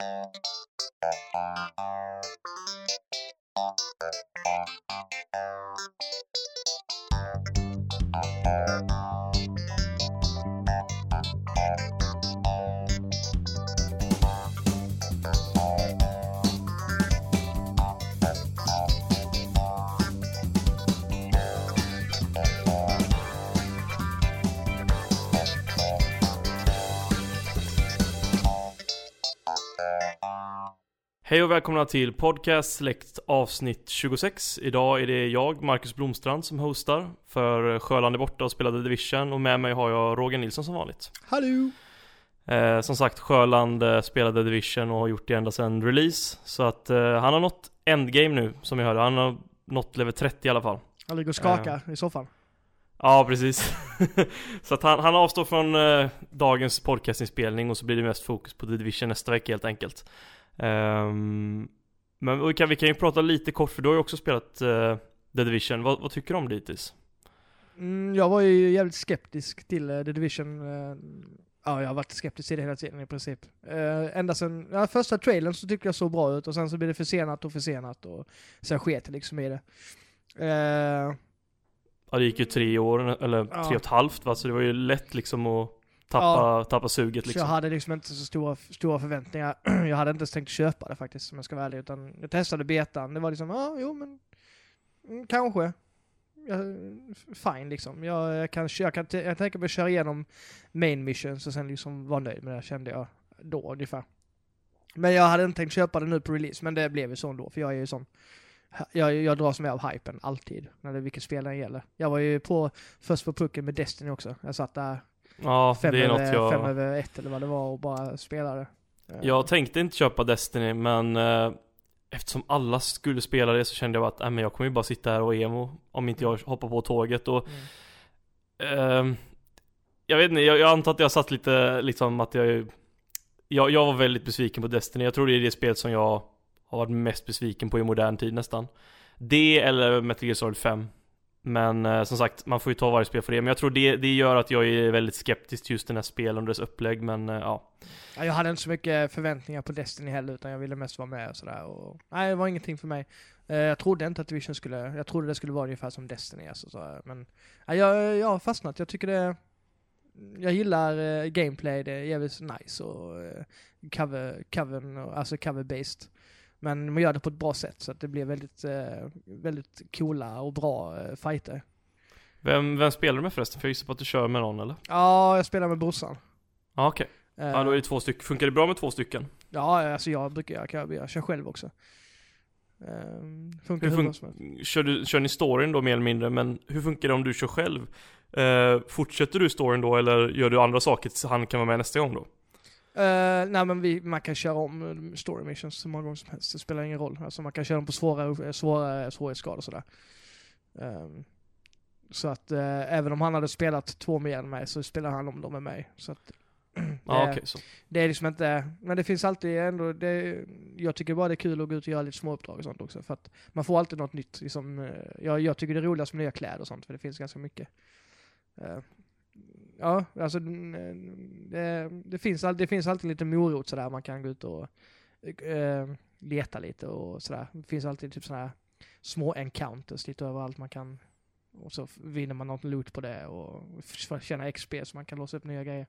Thank you. Hej och välkomna till Podcast Select avsnitt 26. Idag är det jag, Marcus Blomstrand, som hostar. För Sjöland är borta och spelade Division och med mig har jag Roger Nilsson som vanligt. Hallå! Eh, som sagt, Sjöland eh, spelade Division och har gjort det ända sedan release. Så att eh, han har nått endgame nu, som vi hörde. Han har nått level 30 i alla fall. Han ligger och skakar i soffan. Ja, precis. så att han, han avstår från eh, dagens podcastinspelning och så blir det mest fokus på The Division nästa vecka helt enkelt. Um, men vi kan, vi kan ju prata lite kort, för du har ju också spelat uh, The Division. Vad, vad, tycker du om det hittills? Mm, jag var ju jävligt skeptisk till uh, The Division. Uh, ja, jag har varit skeptisk till det hela tiden i princip. Uh, ända sen, ja, första trailern så tyckte jag så bra ut och sen så blev det försenat och försenat och sen sket liksom i det. ja, det gick ju tre år, eller tre och ett halvt va, så det var ju lätt liksom att tappa, ja, tappa suget liksom. Så jag hade liksom inte så stora, stora förväntningar. jag hade inte ens tänkt köpa det faktiskt, om jag ska vara ärlig. Utan jag testade betan. Det var liksom, ja, jo men, mm, kanske. Ja, fine liksom. Jag, jag, kan, jag, kan, jag tänker mig köra igenom main missions och sen liksom vara nöjd med det, kände jag då ungefär. Men jag hade inte tänkt köpa det nu på release, men det blev ju så ändå, för jag är ju sån jag, jag dras med av hypen, alltid, när det vilket spel det gäller. Jag var ju på, först på pucken med Destiny också. Jag satt där Ja, fem det är över, något jag... Fem över ett eller vad det var och bara spelade. Jag tänkte inte köpa Destiny men eh, Eftersom alla skulle spela det så kände jag att äh, men jag kommer ju bara sitta här och emo Om inte jag mm. hoppar på tåget och mm. eh, Jag vet inte, jag, jag antar att jag satt lite liksom att jag, jag Jag var väldigt besviken på Destiny Jag tror det är det spel som jag Har varit mest besviken på i modern tid nästan Det eller Metal Gear Solid 5 men eh, som sagt, man får ju ta varje spel för det. Men jag tror det, det gör att jag är väldigt skeptisk till just den här spelen och dess upplägg, men eh, ja. Jag hade inte så mycket förväntningar på Destiny heller, utan jag ville mest vara med och sådär. Och, nej, det var ingenting för mig. Eh, jag trodde inte att Division skulle, jag trodde det skulle vara ungefär som Destiny, alltså, så, men ja, jag, jag har fastnat. Jag tycker det, jag gillar eh, gameplay, det är jävligt nice och uh, cover, cover, alltså cover-based. Men man gör det på ett bra sätt så att det blir väldigt, eh, väldigt coola och bra eh, fighter. Vem, vem spelar du med förresten? För jag gissar på att du kör med någon eller? Ja, jag spelar med brorsan. Ja, okej. Okay. ja, då är det två stycken. Funkar det bra med två stycken? Ja, alltså jag brukar, jag, jag, jag kör själv också. Um, funkar hur fun kör, du, kör ni storyn då mer eller mindre, men hur funkar det om du kör själv? Uh, fortsätter du storyn då eller gör du andra saker så han kan vara med nästa gång då? Uh, nej men vi, man kan köra om story missions så många gånger som helst, det spelar ingen roll. Alltså man kan köra dem på svåra, svåra svårighetsgrader och sådär. Um, så att uh, även om han hade spelat två mer än mig så spelar han om dem med mig. Så att, det, ah, okay, så. det är liksom inte, men det finns alltid ändå, det, jag tycker bara det är kul att gå ut och göra lite små uppdrag och sånt också. För att man får alltid något nytt. Liksom, uh, jag, jag tycker det är roligast med nya kläder och sånt, för det finns ganska mycket. Ja, alltså det, det, finns, det finns alltid lite morot sådär, man kan gå ut och äh, leta lite och sådär. Det finns alltid typ sådana här små encounters lite överallt man kan och så vinner man något loot på det och tjäna XP så man kan låsa upp nya grejer.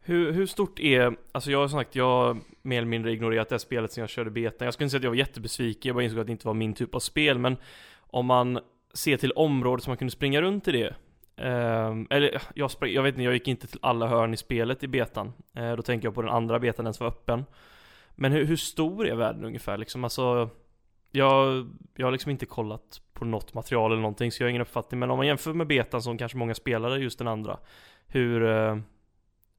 Hur, hur stort är, alltså jag har sagt, jag har mer eller mindre ignorerat det här spelet sen jag körde beta. Jag skulle inte säga att jag var jättebesviken, jag bara insåg att det inte var min typ av spel, men om man ser till området som man kunde springa runt i det, Um, eller jag, jag vet inte, jag gick inte till alla hörn i spelet i betan. Uh, då tänker jag på den andra betan, den som var öppen. Men hur, hur stor är världen ungefär liksom? Alltså, jag, jag har liksom inte kollat på något material eller någonting så jag har ingen uppfattning. Men om man jämför med betan som kanske många spelare, just den andra. Hur, uh,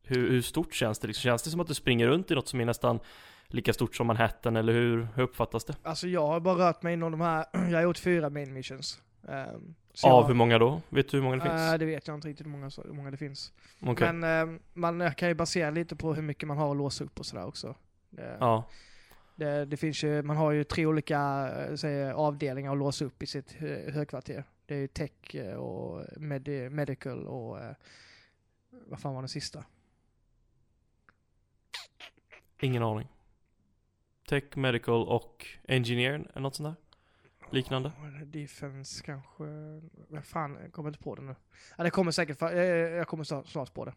hur, hur stort känns det liksom? Känns det som att du springer runt i något som är nästan lika stort som Manhattan eller hur, hur uppfattas det? Alltså jag har bara rört mig inom de här, jag har gjort fyra main missions. Um, av jag, hur många då? Vet du hur många det finns? Äh, det vet jag inte riktigt hur många, hur många det finns. Okay. Men äh, man kan ju basera lite på hur mycket man har att låsa upp och sådär också. Det, ja. Det, det, finns ju, man har ju tre olika säg, avdelningar att låsa upp i sitt högkvarter. Det är ju tech och med, medical och vad fan var den sista? Ingen aning. Tech, medical och engineer, eller något sånt där? Liknande? Defense kanske, vad fan, jag kommer inte på det nu. Ja, det kommer säkert, fa- jag, jag kommer snart på det.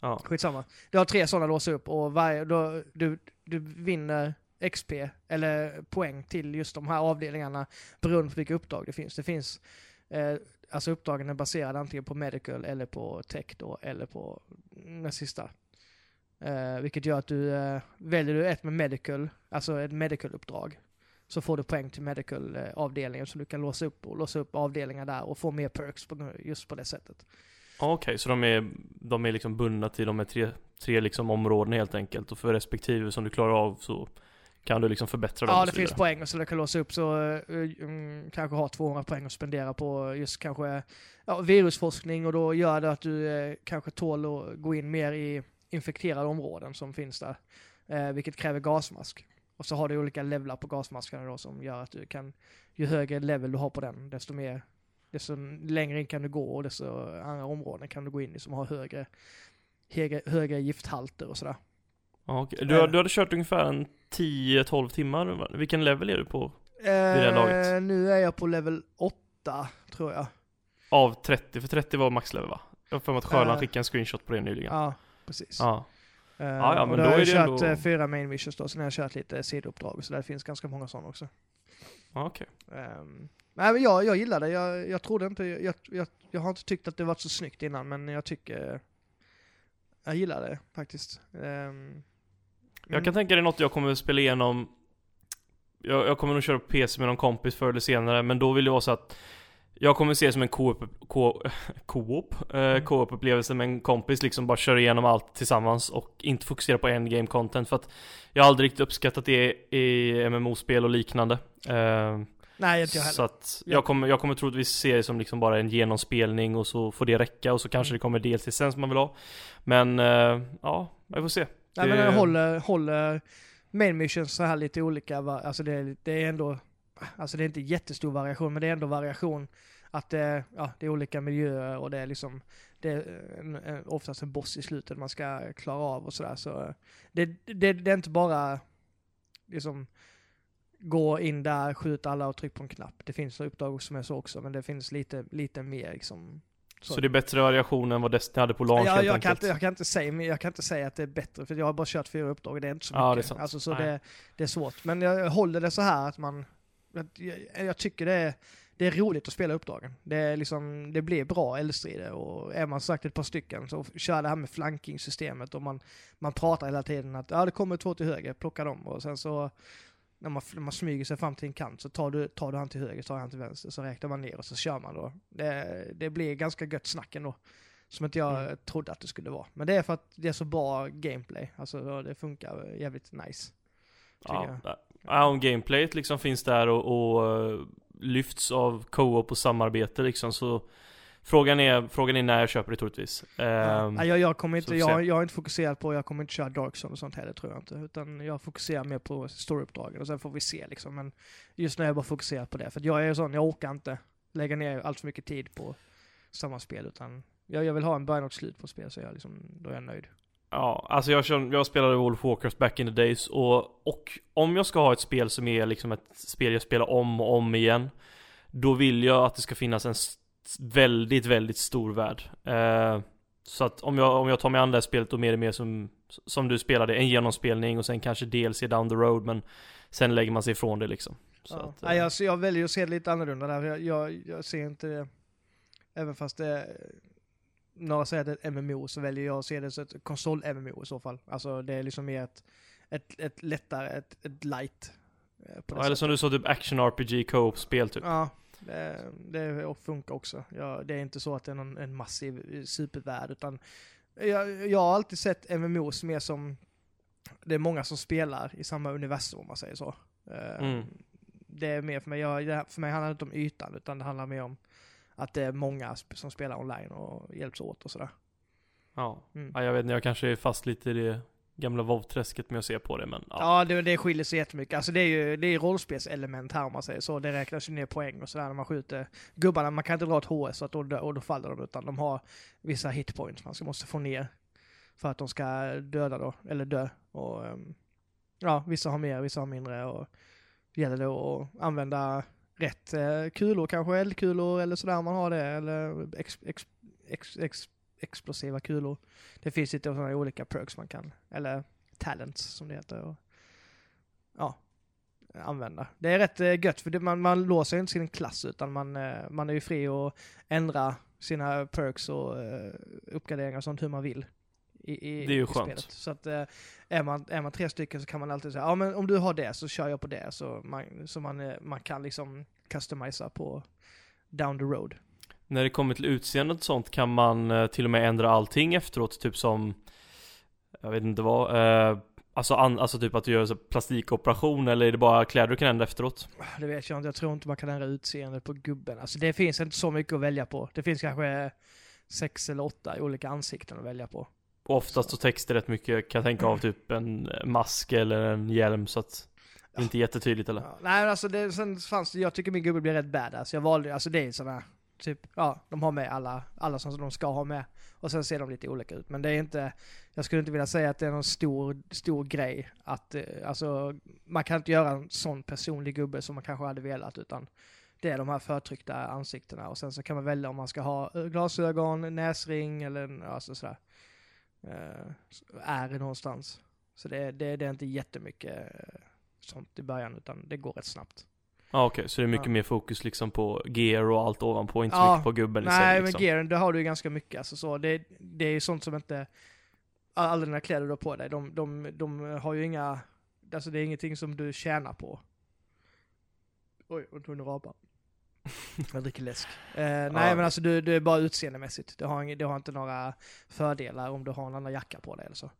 Ja. Skitsamma. Du har tre sådana låsa upp och varje, då, du, du vinner XP, eller poäng till just de här avdelningarna beroende på vilka uppdrag det finns. Det finns, eh, alltså uppdragen är baserade antingen på medical eller på tech då, eller på den sista. Eh, vilket gör att du, eh, väljer du ett med medical, alltså ett medical-uppdrag, så får du poäng till medical-avdelningen så du kan låsa upp och låsa upp avdelningar där och få mer perks på, just på det sättet. Okej, så de är, de är liksom bundna till de här tre, tre liksom områden helt enkelt och för respektive som du klarar av så kan du liksom förbättra dem Ja, och det finns poäng så du kan låsa upp så eh, mm, kanske ha 200 poäng att spendera på just kanske ja, virusforskning och då gör det att du eh, kanske tål att gå in mer i infekterade områden som finns där. Eh, vilket kräver gasmask. Och så har du olika levlar på gasmaskarna då som gör att du kan, ju högre level du har på den, desto mer, desto längre in kan du gå och desto andra områden kan du gå in i som har högre, högre, högre gifthalter och sådär. Ja, okej. du, har- du hade kört ungefär en 10-12 timmar, vilken level är du på? det här laget? Eh, nu är jag på level 8, tror jag. Av 30, för 30 var maxlevel va? Jag har för mig att Sjöland Eh. skickade en screenshot på det nyligen. Ja, precis. Ja. Eh, Ja, ja, och men då då har är jag det kört ändå- eh, fyra main missions då, sen har jag kört lite sidouppdrag, så där finns ganska många sådana också. Okej. Um, nej men jag, jag gillar det, jag, jag trodde inte, jag, jag, jag har inte tyckt att det varit så snyggt innan, men jag tycker, jag gillar det faktiskt. Um, Jag kan tänka dig något jag kommer spela igenom jag, jag kommer nog köra på PC med någon kompis förr eller senare, men då vill det vara så att Jag kommer se det som en eh, co-op upplevelse med en kompis liksom bara köra igenom allt tillsammans och inte fokusera på endgame content för att Jag har aldrig riktigt uppskattat det i MMO-spel och liknande eh, Nej, inte jag heller. Så att Ja. jag kommer, jag kommer troligtvis se det som liksom bara en genomspelning och så får det räcka och så kanske Mm. det kommer DLC sen som man vill ha Men eh, ja, vi får se Nej men det- den håller, håller main missions så här lite olika, alltså det, är- det är ändå, alltså det är inte jättestor variation, men det är ändå variation. Att det, ja, det är olika miljöer och det är liksom, det är en, en, oftast en boss i slutet man ska klara av och sådär. Så det, det, det är inte bara liksom gå in där, skjuta alla och trycka på en knapp. Det finns uppdrag som är så också, men det finns lite, lite mer liksom. Så, det är bättre variation än vad Destiny hade på launch jag, helt jag, kan enkelt inte, jag, kan inte säga, jag kan inte säga att det är bättre, för jag har bara kört fyra uppdrag och det är inte så Ja, mycket. det är. Alltså, så det, det är svårt. Men jag håller det så här att man, jag, jag tycker det är, det är roligt att spela uppdragen. Det, är liksom, det blir bra eldstrider och är man sagt ett par stycken så kör det här med flankingsystemet och man, man pratar hela tiden att ja, det kommer två till höger, plocka dem och sen så när man, när man smyger sig fram till en kant så tar du, tar du han till höger, tar han till vänster, så räknar man ner och så kör man då. Det, det blir ganska gött snack ändå. Som inte jag Mm. trodde att det skulle vara. Men det är för att det är så bra gameplay. Alltså det funkar jävligt nice. Ja, jag. ja, om gameplayet liksom finns där och, och lyfts av co-op och samarbete liksom så Frågan är, frågan är när jag köper det troligtvis. Ehm, ja, jag, jag, kommer inte, jag, jag är inte fokuserad på, jag kommer inte köra Dark Zone och sånt heller tror jag inte. Utan jag fokuserar mer på storyuppdragen och sen får vi se liksom. Men just nu är jag bara fokuserad på det. För jag är sån, jag orkar inte lägga ner allt för mycket tid på samma spel. Utan jag, jag vill ha en början och slut på spel så jag liksom, då är jag nöjd. Ja, alltså jag, kör, jag spelade of Warcraft back in the days och, och om jag ska ha ett spel som är liksom ett spel jag spelar om och om igen Då vill jag att det ska finnas en väldigt, väldigt stor värld eh, Så att om jag, om jag tar mig an det här spelet då är det mer som, som du spelade, en genomspelning och sen kanske DLC down the road men Sen lägger man sig ifrån det liksom så Ja. att, Nej, eh, jag, så jag väljer att se det lite annorlunda där. Jag, jag, jag ser inte det, även fast det några säger att det är ett MMO så väljer jag att se det som ett konsol-MMO i så fall. Alltså det är liksom mer ett, ett, ett lättare, ett, ett light. eh, ja, eller som du sa, typ action RPG co-op-spel typ Ja, det, det funkar också. Ja, det är inte så att det är någon, en massiv eh, supervärld utan jag, jag har alltid sett MMOs mer som det är många som spelar i samma universum om man säger så. Eh, Mm. Det är mer för mig, jag, för mig handlar det inte om ytan utan det handlar mer om att det är många som spelar online och hjälps åt och sådär. Ja, Mm. ja jag vet inte, jag kanske är fast lite i det gamla WoW-träsket med att se på det men ja. Ja, det, det skiljer sig jättemycket. Alltså det är ju det är rollspelselement här om man säger så. Det räknas ju ner poäng och sådär när man skjuter gubbarna. Man kan inte dra ett HS så att då, och då faller de utan de har vissa hitpoints man ska, måste få ner för att de ska döda då, eller dö. Och, ehm, ja, vissa har mer, vissa har mindre och det gäller då att använda rätt eh, kulor, kanske eldkulor eller sådär om man har det, eller ex, ex, ex, ex, explosiva kulor. Det finns lite sådana olika perks man kan, eller talents som det heter. Och, ja, använda. Det är rätt eh, gött för det, man, man låser inte sin klass utan man, eh, man är ju fri att ändra sina perks och eh, uppgraderingar och sånt hur man vill. I, i, Det är ju i skönt. Spelet. Så att eh, är, man, är man tre stycken så kan man alltid säga ja men om du har det så kör jag på det. Så man, så man, eh, man kan liksom customisa på down the road. När det kommer till utseendet och sånt kan man eh, till och med ändra allting efteråt, typ som Jag vet inte vad, eh, alltså, an, alltså typ att du gör så plastikoperation eller är det bara kläder du kan ändra efteråt? Det vet jag inte, jag tror inte man kan ändra utseende på gubben. Alltså det finns inte så mycket att välja på. Det finns kanske sex eller åtta olika ansikten att välja på. Och oftast så täcks det rätt mycket, kan jag tänka av typ en mask eller en hjälm så att det är inte jättetydligt eller? Ja, nej men alltså det, sen fanns det, jag tycker min gubbe blir rätt badass. Jag valde, alltså det är sådana, typ, ja, de har med alla, alla som de ska ha med. Och sen ser de lite olika ut. Men det är inte, jag skulle inte vilja säga att det är någon stor, stor grej att, eh, alltså, man kan inte göra en sån personlig gubbe som man kanske hade velat utan det är de här förtryckta ansiktena och sen så kan man välja om man ska ha glasögon, näsring eller alltså sådär. Uh, är någonstans. Så det, det, det är inte jättemycket eh, sånt i början utan det går rätt snabbt. Ja okej, så det är mycket Ja. mer fokus liksom på gear och allt ovanpå, inte så Ja, mycket på gubben i Nej sig men liksom. gearen, det har du ju ganska mycket alltså så. Det, det är ju sånt som inte, alla dina kläder du har på dig, de, de, de har ju inga, alltså det är ingenting som du tjänar på. Oj, jag tog en rapa. Jag dricker läsk. Eh, nej Ja. men alltså du, det är bara utseendemässigt. Du har, du har inte några fördelar om du har en annan jacka på dig eller så.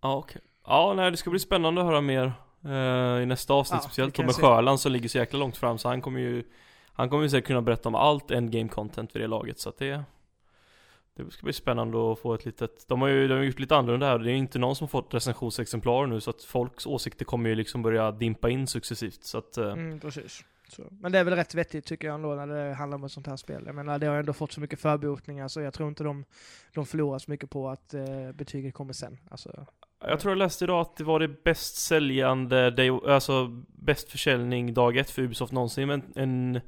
Ja okej. Ja nej det ska bli spännande att höra mer eh, i nästa avsnitt, Ja, speciellt Tommy. Sjöland som ligger så jäkla långt fram så han kommer ju Han kommer ju säkert kunna berätta om allt endgame content vid det laget så att det Det ska bli spännande att få ett litet De har ju de har gjort lite annorlunda här, det är ju inte någon som har fått recensionsexemplar nu så att folks åsikter kommer ju liksom börja dimpa in successivt så att eh, Mm, precis. Så. Men det är väl rätt vettigt tycker jag ändå när det handlar om ett sånt här spel. Jag menar det har ändå fått så mycket förbotningar så jag tror inte de, de förlorar så mycket på att eh, betyget kommer sen. Alltså, Jag tror jag läste idag att det var det bäst säljande, day, alltså bäst försäljning dag ett för Ubisoft någonsin. Men en,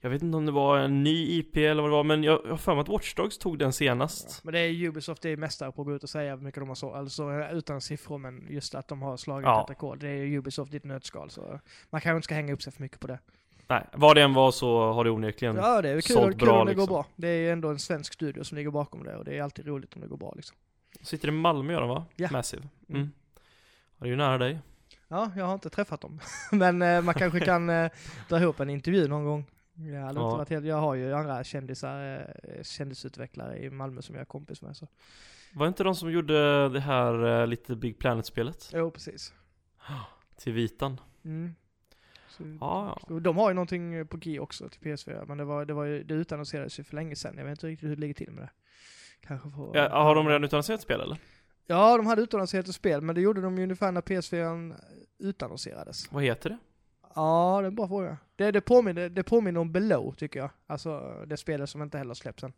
jag vet inte om det var en ny IP eller vad det var, men jag har för mig att Watch Dogs tog den senast. Men det är Ubisoft, det är mästare på att gå ut och säga hur mycket de har så, alltså utan siffror men just att de har slagit Ja. ett rekord. Det är Ubisoft i ett nötskal så man kanske inte ska hänga upp sig för mycket på det. Nej, vad det än var så har det onekligen Ja det är kul, kul bra, om det liksom. går bra. Det är ju ändå en svensk studio som ligger bakom det och det är alltid roligt om det går bra liksom. Sitter i Malmö gör de va? Ja. Massive. Mm. Mm. Det är ju nära dig. Ja, jag har inte träffat dem. Men eh, man kanske kan eh, dra ihop en intervju någon gång. Jag, hade Ja. inte varit helt, jag har ju andra kändisar, eh, kändisutvecklare i Malmö som jag är kompis med. Så. Var inte de som gjorde det här eh, lite Big Planet-spelet? Jo, precis. Till Vitan? Mm. Så, Ja, ja. så de har ju någonting på G också till PS4, men det, var, det, var ju, det utannonserades ju för länge sedan. Jag vet inte riktigt hur det ligger till med det. Kanske får... ja har de redan utannonserat spel eller? Ja, de hade utannonserat ett spel, men det gjorde de ju ungefär när PS4 utannonserades. Vad heter det? Ja, det är en bra fråga. Det, det, påminner, det påminner om Below, tycker jag. Alltså, det spelet som inte heller släpps än.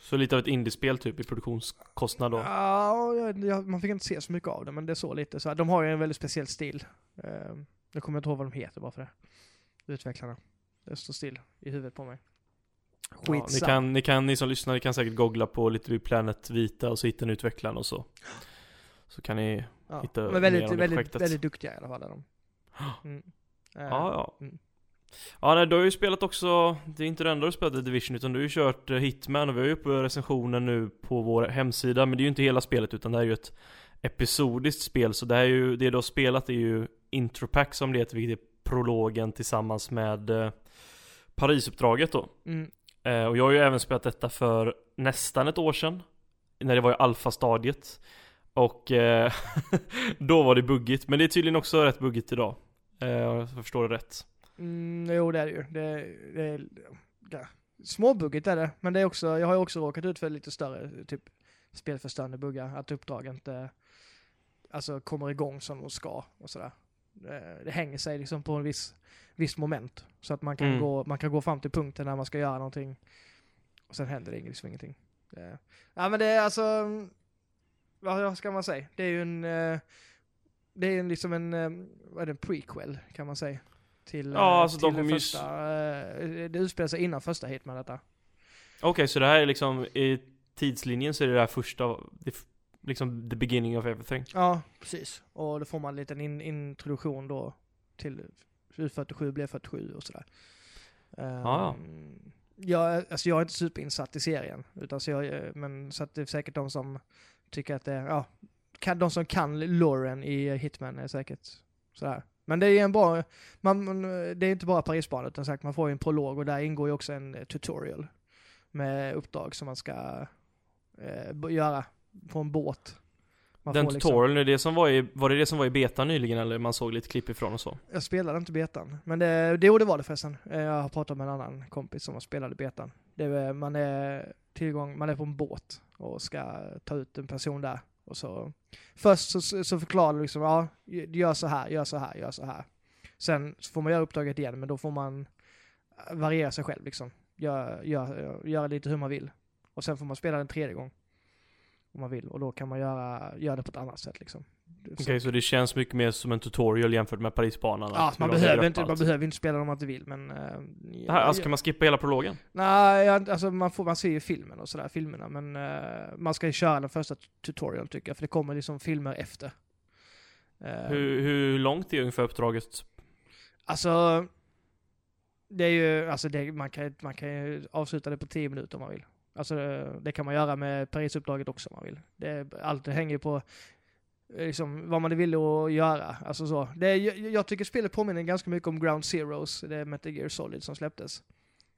Så lite av ett indiespel typ i produktionskostnad då? Ja, jag, jag, man fick inte se så mycket av det, men det är så lite. Så här, de har ju en väldigt speciell stil. Uh, jag kommer inte ihåg vad de heter bara för det. Utvecklarna. Det står still i huvudet på mig. Ja, ni, Skitsamma. kan, ni kan, ni som lyssnar, ni kan säkert googla på lite Big Planet Vita och så hittar ni utvecklaren och så. Så kan ni, ja. hitta De är mer väldigt, om väldigt, projektet. väldigt duktiga i alla fall. Är de. Mm. Eh, ja ja. Mm. Ja nej, du har ju spelat också, det är inte det enda du spelat i Division utan du har ju kört eh, Hitman och vi har ju uppe recensionen nu på vår hemsida men det är ju inte hela spelet utan det är ju ett episodiskt spel så det här är ju, det du har spelat är ju Intropack som det heter vilket är prologen tillsammans med eh, Parisuppdraget då. Mm. Eh, och jag har ju även spelat detta för nästan ett år sedan. När det var i alfastadiet. Och eh, då var det buggigt. Men det är tydligen också rätt buggigt idag. Eh, jag förstår det rätt. Mm, jo, det är det ju. Det, det är, ja, småbuggigt är det, men det är också, jag har ju också råkat ut för lite större, typ spelförstörande buggar. Att uppdrag inte, alltså kommer igång som de ska och sådär. Det, det hänger sig liksom på en viss, viss moment. Så att man kan, Mm. gå, man kan gå fram till punkten när man ska göra någonting. Och sen händer det liksom ingenting. Det, ja men det är alltså, vad ska man säga? Det är ju en, eh, det är en liksom en, eh, vad är det, en prequel kan man säga. Till, Ja, eh, alltså, de till den kommer ju första, eh, det utspelar sig innan första Hitman detta. Okej, så det här är liksom i tidslinjen så är det det här första, det, liksom the beginning of everything. Ja, precis. Och då får man en liten in, introduktion då till hur 47 blev 47 och sådär. ja. Um, jag, alltså jag är inte superinsatt i serien, utan så jag, men så att det är säkert de som tycker att det är, ja, kan, de som kan Lauren i Hitman är säkert sådär. Men det är en bra, man, det är inte bara Parisbanan utan sagt man får ju en prolog och där ingår ju också en tutorial med uppdrag som man ska eh, göra på en båt. Man Den liksom- tutorialen, är det som var, i, var det det som var i beta nyligen eller man såg lite klipp ifrån och så? Jag spelade inte betan. Men det, det, jo, det var det förresten. Eh, Jag har pratat med en annan kompis som har spelat betan. Det är, man är tillgång, man är på en båt och ska ta ut en person där. Och så, först så, så förklarar du liksom, ja, gör så här, gör så här, gör så här. Sen så får man göra uppdraget igen, men då får man variera sig själv liksom. Gör, gör, göra lite hur man vill. Och sen får man spela den tredje gång. Om man vill. Och då kan man göra, göra det på ett annat sätt liksom. Okej, så det känns mycket mer som en tutorial jämför med Parisbanan? Ja, man behöver, inte, man behöver inte spela dem om man inte vill, men... Uh, Det här, alltså, kan man skippa hela prologen? Nej, alltså man, får, man ser ju filmen och sådär, filmerna, men eh, man ska ju köra den första tutorial tycker jag, för det kommer liksom filmer efter. Eh, Hur, hur långt är ungefär uppdraget? Alltså, det är ju, alltså det, man, kan, man kan ju avsluta det på 10 minuter om man vill. Alltså det, det kan man göra med Parisuppdraget också om man vill. Det, allt det hänger på eh, liksom, vad man vill att göra. Alltså så. Det, är- jag, jag tycker spelet påminner ganska mycket om Ground Zeroes, det är Metal Gear Solid som släpptes.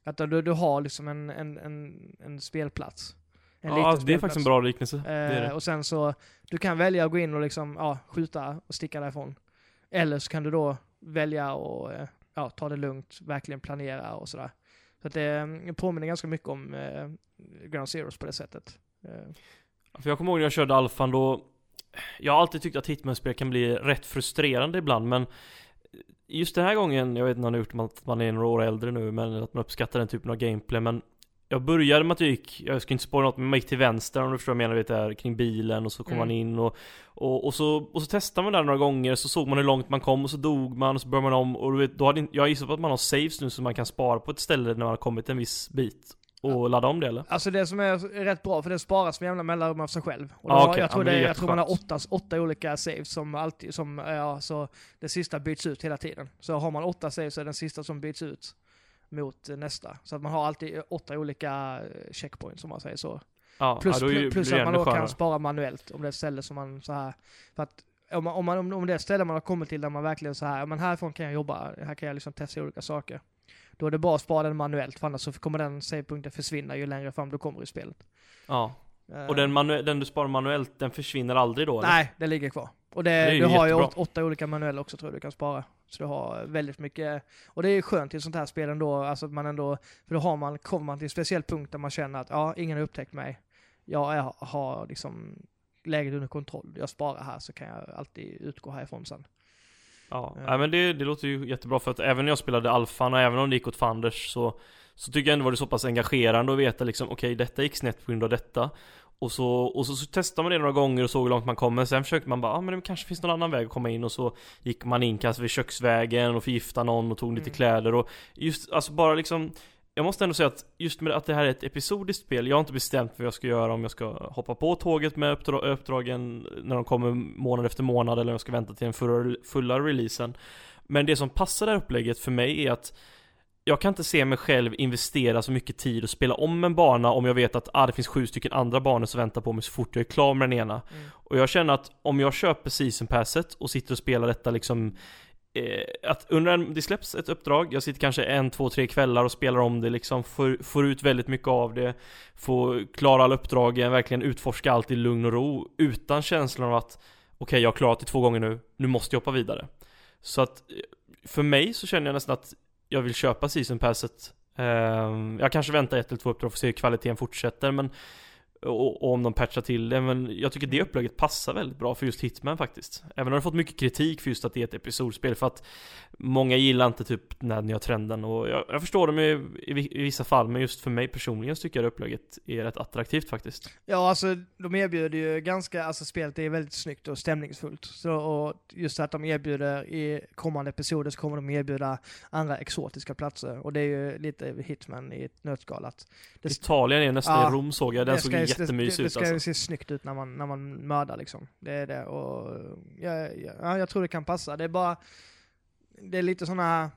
Att du, du har liksom en, en, en, en spelplats. En Ja, det är spelplats. faktiskt en bra liknelse. det är Eh, det. och sen så, du kan välja att gå in och liksom, ja, skjuta och sticka därifrån. Eller så kan du då välja att eh, ja, ta det lugnt, verkligen planera och sådär. Så att det mm, påminner ganska mycket om eh, Ground Zeroes på det sättet. Eh, För jag kommer ihåg när jag körde alfan då Jag har alltid tyckt att hitman-spel kan bli rätt frustrerande ibland men eh, Just den här gången, jag vet inte om det har gjort att man är några år äldre nu men att man uppskattar den typen av gameplay men jag började med att jag gick, jag ska inte spåra något men man gick till vänster om du förstår vad jag menar, vet där kring bilen och så kom Mm. man in och, och, och, så, och så testade man där några gånger så såg man hur långt man kom och så dog man och så började man om och du vet, då hade jag gissar på att man har saves nu så man kan spara på ett ställe när man har kommit en viss bit och ladda om det eller? Alltså det som är rätt bra, för det sparas med jämna mellanrum av sig själv. Och då, okej. jag, tror Ja, det, det jag tror man har åtta, åtta olika saves som alltid, som, ja, så det sista byts ut hela tiden. Så har man åtta saves så är den sista som byts ut mot eh, nästa. Så att man har alltid åtta olika eh, checkpoints om man säger så. Ja, Plus, ja, ju- plus att man då kan skönare. spara manuellt om det är ställe som man så här för att om, man, om, man, om, det är ställe man har kommit till där man verkligen så här, men härifrån kan jag jobba, här kan jag liksom testa olika saker. Då är det bra att spara den manuellt, för annars så kommer den savepunkten försvinna ju längre fram du kommer i spelet. Ja, Eh, och den, manu- den du sparar manuellt, den försvinner aldrig då eller? Nej, det ligger kvar. Och det, Det du har ju åt, åtta olika manuella också tror jag du kan spara. Så du har väldigt mycket, och det är skönt i ett sånt här spel ändå, alltså att man ändå, för då har man, kommer man till en speciell punkt där man känner att ja, ingen har upptäckt mig. Jag är, har liksom läget under kontroll. Jag sparar här så kan jag alltid utgå härifrån sen. Ja, Ja. Nej, men det, det låter ju jättebra för att även när jag spelade alfan och även om det gick åt fanders så Så tycker jag ändå var det så pass engagerande att veta liksom okej detta gick snett på grund av detta Och så, och så, så testade man det några gånger och såg hur långt man kom men sen försökte man bara, ja ah, men det kanske finns någon annan väg att komma in och så Gick man in kanske vid köksvägen och förgiftade någon och tog lite Mm. kläder och Just, alltså bara liksom jag måste ändå säga att just med att det här är ett episodiskt spel, jag har inte bestämt vad jag ska göra om jag ska hoppa på tåget med uppdra- uppdragen när de kommer månad efter månad eller om jag ska vänta till den fulla, fulla releasen. Men det som passar det här upplägget för mig är att jag kan inte se mig själv investera så mycket tid och spela om en bana om jag vet att ah, det finns sju stycken andra banor som väntar på mig så fort jag är klar med den ena. Mm. Och jag känner att om jag köper season passet och sitter och spelar detta liksom eh, att under en, det släpps ett uppdrag, jag sitter kanske en, två, tre kvällar och spelar om det liksom, får, får ut väldigt mycket av det, får klara alla uppdragen, verkligen utforska allt i lugn och ro, utan känslan av att okej, jag har klarat det två gånger nu, nu måste jag hoppa vidare. Så att eh, för mig så känner jag nästan att jag vill köpa season passet. Ehm, jag kanske väntar ett eller två uppdrag för att se hur kvaliteten fortsätter, men och, och om de patchar till det, men jag tycker det upplägget passar väldigt bra för just Hitman faktiskt. Även om det har fått mycket kritik för just att det är ett episodspel, för att många gillar inte typ den här nya trenden och jag, jag förstår dem i, i, i, vissa fall, men just för mig personligen så tycker jag upplägget är rätt attraktivt faktiskt. Ja, alltså de erbjuder ju ganska, alltså spelet är väldigt snyggt och stämningsfullt. Så, och just att de erbjuder i kommande episoder så kommer de erbjuda andra exotiska platser och det är ju lite Hitman i ett nötskal att det, Italien är nästan ja, i Rom såg jag, den såg jättemysig ut Det, ska alltså. se snyggt ut när man, när man mördar liksom. Det är det och ja, ja, jag tror det kan passa. Det är bara, det är lite sådana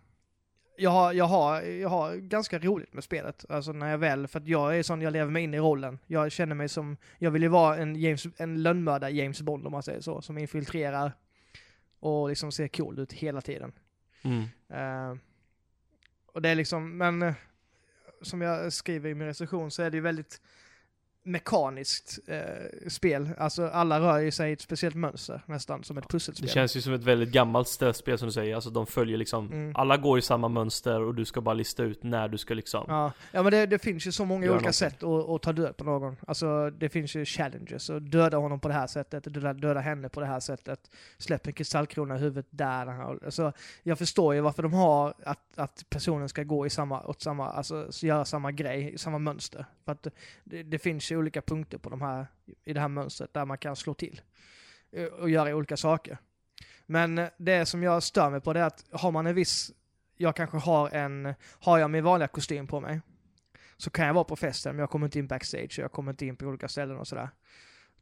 jag har, jag, har, jag har ganska roligt med spelet, alltså när jag väl, för att jag är sån, jag lever mig in i rollen. Jag känner mig som, jag vill ju vara en, James, en lönnmördare James Bond om man säger så, som infiltrerar och liksom ser cool ut hela tiden. Mm. Uh, och det är liksom, men uh, som jag skriver i min recension så är det ju väldigt mekaniskt eh, spel. Alltså alla rör ju sig i ett speciellt mönster nästan, som ett pusselspel. Det känns ju som ett väldigt gammalt spel som du säger, alltså de följer liksom, mm. alla går i samma mönster och du ska bara lista ut när du ska liksom Ja, ja men det, det finns ju så många olika någonting. sätt att, att, ta död på någon. Alltså det finns ju challenges, och döda honom på det här sättet, döda, döda henne på det här sättet, släpp en kristallkrona i huvudet där. Alltså, jag förstår ju varför de har att, att personen ska gå i samma, åt samma, alltså göra samma grej, samma mönster. För att det, det finns ju olika punkter på de här, i det här mönstret där man kan slå till eh, och göra olika saker. Men eh, det som jag stör mig på det är att har man en viss, jag kanske har en, har jag min vanliga kostym på mig, så kan jag vara på festen men jag kommer inte in backstage, och jag kommer inte in på olika ställen och sådär.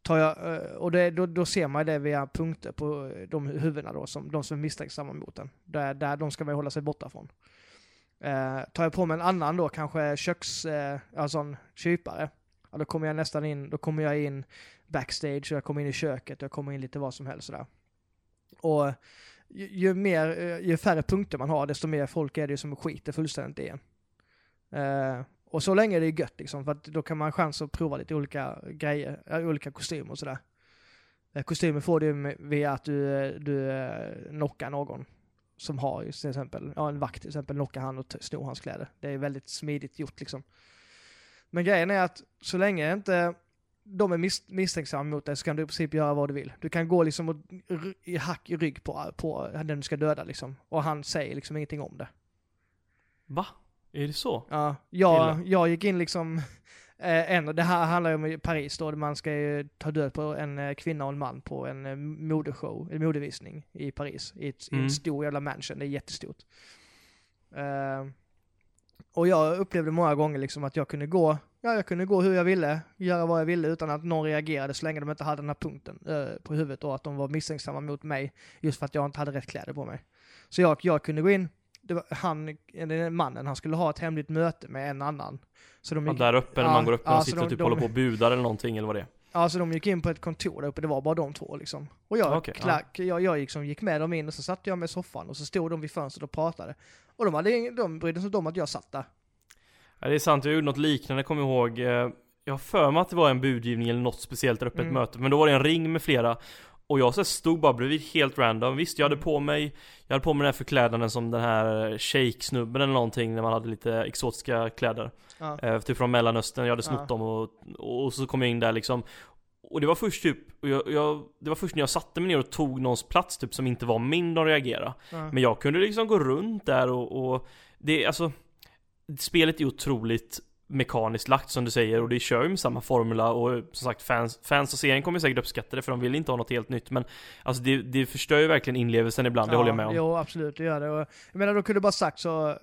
Tar jag, eh, och det, då, då ser man det via punkter på de huvudena då, som, de som är misstänksamma mot den. Där, där de ska man hålla sig borta från. Eh, tar jag på mig en annan då, kanske köks, eh, alltså en kypare, ja, då kommer jag nästan in, då kommer jag in backstage, jag kommer in i köket, jag kommer in lite vad som helst sådär. Och ju, ju, mer, eh, ju färre punkter man har, desto mer folk är det som skiter fullständigt i en. Uh, och så länge är det gött liksom, för att då kan man ha chans att prova lite olika grejer, eh, olika kostymer och sådär. Uh, kostymer får du via att du, du uh, knockar någon som har till exempel, ja en vakt till exempel, knockar han och snor hans kläder. Det är väldigt smidigt gjort liksom. Men grejen är att så länge inte de är mis misstänksamma mot dig så kan du i princip göra vad du vill. Du kan gå liksom och i hack i rygg på, på den du ska döda liksom. Och han säger liksom ingenting om det. Va? Är det så? Ja, jag, jag gick in liksom, eh, en, det här handlar ju om Paris då, man ska ju ta död på en eh, kvinna och en man på en eh, modeshow, en modevisning i Paris. I, ett, mm. i en stor jävla mansion, det är jättestort. Uh, och jag upplevde många gånger liksom att jag kunde gå, ja jag kunde gå hur jag ville, göra vad jag ville utan att någon reagerade så länge de inte hade den här punkten eh, på huvudet och att de var misstänksamma mot mig just för att jag inte hade rätt kläder på mig. Så jag, jag kunde gå in, var han, den mannen, han skulle ha ett hemligt möte med en annan. Så de gick, ja, där uppe när ja, man går upp och ja, sitter och typ de, håller på och budar eller någonting eller vad det är? Ja, så de gick in på ett kontor där uppe, det var bara de två liksom. Och jag, okay, klack, ja. jag, jag liksom gick med dem in och så satte jag mig i soffan och så stod de vid fönstret och pratade. Och de, hade, de brydde sig inte om att jag satt där. Ja, det är sant, jag gjorde något liknande, kommer ihåg. Eh, jag har för mig att det var en budgivning eller något speciellt uppe, mm. möte. Men då var det en ring med flera. Och jag så stod bara bredvid helt random. Visst, jag hade på mig Jag hade på mig den här förklädnaden som den här shake-snubben eller någonting när man hade lite exotiska kläder. Ja. Eh, typ från mellanöstern, jag hade snott ja. dem och, och så kom jag in där liksom. Och det var först typ, jag, jag, det var först när jag satte mig ner och tog någons plats typ som inte var min de reagerade. Ja. Men jag kunde liksom gå runt där och, och det, alltså Spelet är otroligt mekaniskt lagt som du säger och det kör ju med samma formula och som sagt fans, fans och serien kommer säkert uppskatta det för de vill inte ha något helt nytt men Alltså det, det förstör ju verkligen inlevelsen ibland, ja, det håller jag med om. Jo absolut, det gör det. Och, jag menar de kunde bara sagt så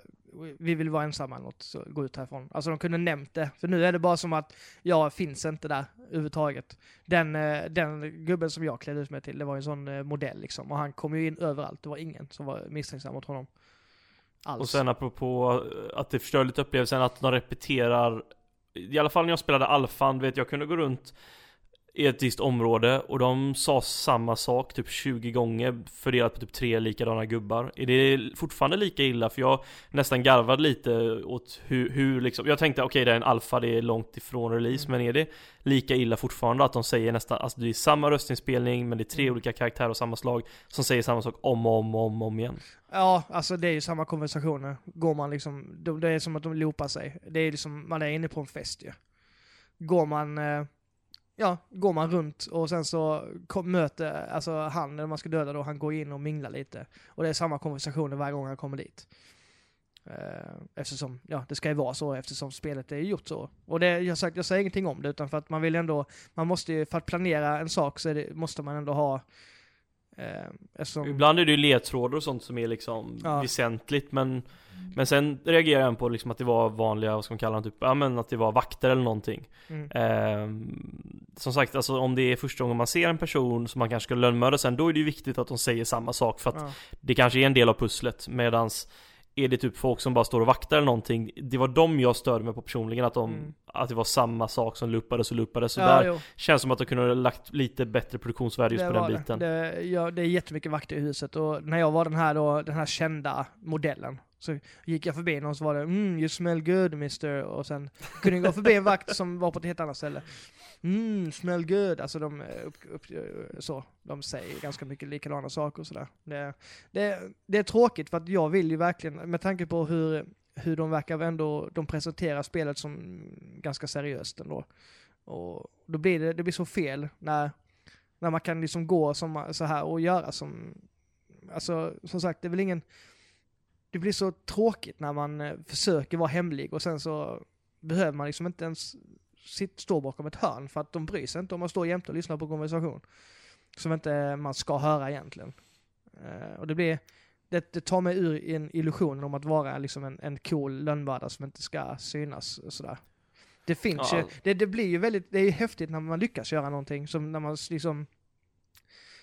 vi vill vara ensamma eller något, så gå ut härifrån. Alltså de kunde nämnt det. För nu är det bara som att jag finns inte där överhuvudtaget. Den, eh, den gubben som jag klädde ut mig till, det var en sån eh, modell liksom. Och han kom ju in överallt, det var ingen som var misstänksam mot honom. Alls. Och sen apropå eh, att det förstör lite upplevelsen att de repeterar I alla fall när jag spelade alfan, vet jag kunde gå runt visst område och de sa samma sak typ 20 gånger fördelat på typ tre likadana gubbar. Är det fortfarande lika illa? För jag nästan garvade lite åt hur, hur liksom, jag tänkte okej okay, det är en alfa, det är långt ifrån release, mm. men är det lika illa fortfarande att de säger nästan, alltså det är samma röstinspelning men det är tre mm. olika karaktärer av samma slag som säger samma sak om och om och om, om igen? Ja, alltså det är ju samma konversationer. Går man liksom, det är som att de loopar sig. Det är liksom, man är inne på en fest ju. Går man eh, ja, går man runt och sen så kom, möter, alltså han, när man ska döda då, han går in och minglar lite. Och det är samma konversationer varje gång han kommer dit. Eh, eftersom, ja, det ska ju vara så eftersom spelet är gjort så. Och det, jag, sagt, jag säger ingenting om det, utan för att man vill ändå, man måste ju, för att planera en sak så det, måste man ändå ha Eh, eftersom... Ibland är det ju ledtrådar och sånt som är liksom ja. väsentligt men Men sen reagerar han på liksom att det var vanliga, vad ska man kalla det, typ, ja men att det var vakter eller någonting mm. eh, Som sagt, alltså om det är första gången man ser en person som man kanske ska lönnmörda sen, då är det ju viktigt att de säger samma sak för att ja. det kanske är en del av pusslet medans är det typ folk som bara står och vaktar eller någonting Det var de jag störde mig på personligen att de mm. Att det var samma sak som luppades och luppades så ja, där jo. Känns som att de kunde ha lagt lite bättre produktionsvärde just det på den biten det. Ja, det är jättemycket vakter i huset och när jag var den här då, den här kända modellen Så gick jag förbi någon så var det mm, you smell good mister och sen kunde jag gå förbi en vakt som var på ett helt annat ställe mm, smell good, alltså de, eh, upp, upp, eh, så, de säger ganska mycket likadana saker och sådär. Det, det, det är tråkigt för att jag vill ju verkligen, med tanke på hur, hur de verkar ändå, de presenterar spelet som ganska seriöst ändå. Och då blir det, det blir så fel när, när man kan liksom gå som, så här och göra som, alltså som sagt, det är väl ingen, det blir så tråkigt när man eh, försöker vara hemlig och sen så behöver man liksom inte ens sitt, står bakom ett hörn för att de bryr sig inte om att stå jämte och lyssna på konversation. Som inte man ska höra egentligen. Uh, och det blir, det, det, tar mig ur en illusion om att vara liksom en, en cool lönnmördare som inte ska synas och sådär. Det finns ja. ju, det, det blir ju väldigt, det är ju häftigt när man lyckas göra någonting, som när man liksom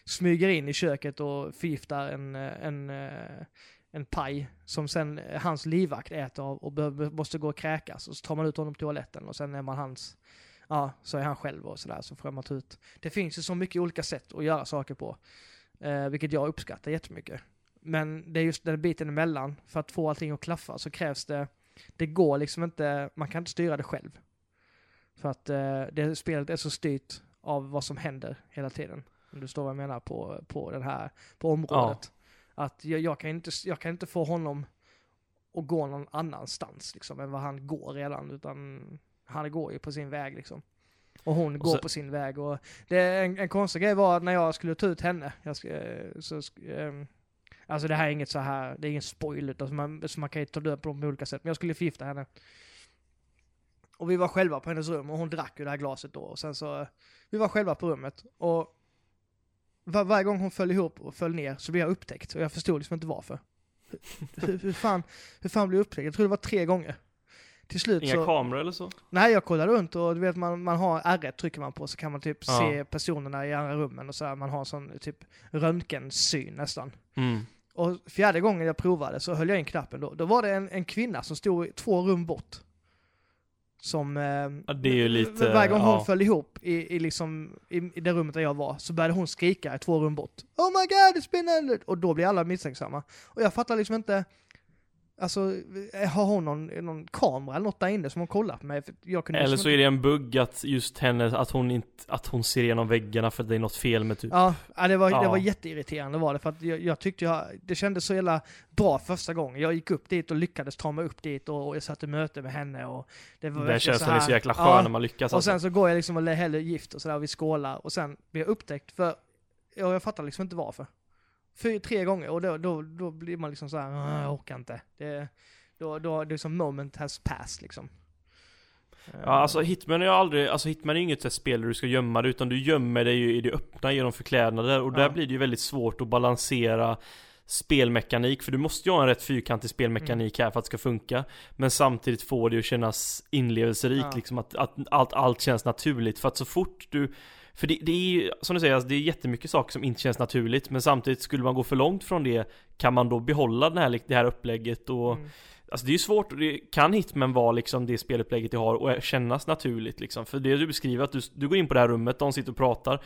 smyger in i köket och förgiftar en, en, eh, en paj som sen eh, hans livvakt äter av och måste gå och kräkas och så tar man ut honom på toaletten och sen är man hans, ja, så är han själv och sådär så får man ta ut. Det finns ju så mycket olika sätt att göra saker på, eh, vilket jag uppskattar jättemycket. Men det är just den biten emellan, för att få allting att klaffa så krävs det, det går liksom inte, man kan inte styra det själv. För att eh, det spelet är så styrt av vad som händer hela tiden. Om du står vad jag menar på, på den här, på området. Ja. Att jag, jag, kan inte, jag kan inte få honom att gå någon annanstans liksom än vad han går redan, utan han går ju på sin väg liksom. Och hon och går på sin väg och det, en, en konstig grej var att när jag skulle ta ut henne, jag ska, så, um, alltså det här är inget så här, det är ingen spoil utan så man, så man kan ju ta död på dem på olika sätt, men jag skulle förgifta henne. Och vi var själva på hennes rum och hon drack ju det här glaset då och sen så, vi var själva på rummet och var, varje gång hon föll ihop och föll ner så blev jag upptäckt och jag förstod liksom inte varför. hur, hur, fan, hur fan blev jag upptäckt? Jag tror det var tre gånger. Till slut Inga så... kameror eller så? Nej, jag kollade runt och du vet man, man har R1 trycker man på så kan man typ ja. se personerna i andra rummen och så här, man har sån typ röntgensyn nästan. Mm. Och fjärde gången jag provade så höll jag in knappen då. Då var det en, en kvinna som stod två rum bort. Som, eh, ja, det är ju lite, varje gång hon ja. föll ihop i, i, liksom, i, i det rummet där jag var, så började hon skrika två rum bort. Oh my god, it's been ended! Och då blir alla misstänksamma. Och jag fattar liksom inte, Alltså, eh, har hon någon, någon kamera eller något där inne som hon kollar på mig? För jag kunde eller liksom så är det en bugg att just henne, att hon inte, att hon ser igenom väggarna för att det är något fel med typ Ja, det var, ja. det var jätteirriterande var det för att jag, jag tyckte jag, det kändes så jävla bra första gången. Jag gick upp dit och lyckades ta mig upp dit och, och jag satt i möte med henne och det var Den känslan är så jäkla skön ja. när man lyckas Och alltså. sen så går jag liksom och häller gift och sådär och vi skålar och sen blir jag upptäckt för, jag, jag fattar liksom inte varför fyra, tre gånger och då, då, då blir man liksom så här, jag orkar inte. Det, då, då, det är som moment has passed liksom. Ja alltså Hitman är ju aldrig, alltså Hitman är ju inget spel där du ska gömma dig utan du gömmer dig ju i det öppna genom förklädnader och ja. där blir det ju väldigt svårt att balansera spelmekanik för du måste ju ha en rätt fyrkantig spelmekanik mm. här för att det ska funka Men samtidigt får det ju kännas inlevelserikt ja. liksom att, att allt, allt känns naturligt för att så fort du för det, det är ju, som du säger, alltså, det är jättemycket saker som inte känns naturligt Men samtidigt, skulle man gå för långt från det Kan man då behålla den här, det här upplägget och mm. Alltså det är ju svårt, det kan Hitman vara liksom det spelupplägget du har och kännas naturligt liksom För det du beskriver, att du, du går in på det här rummet, de sitter och pratar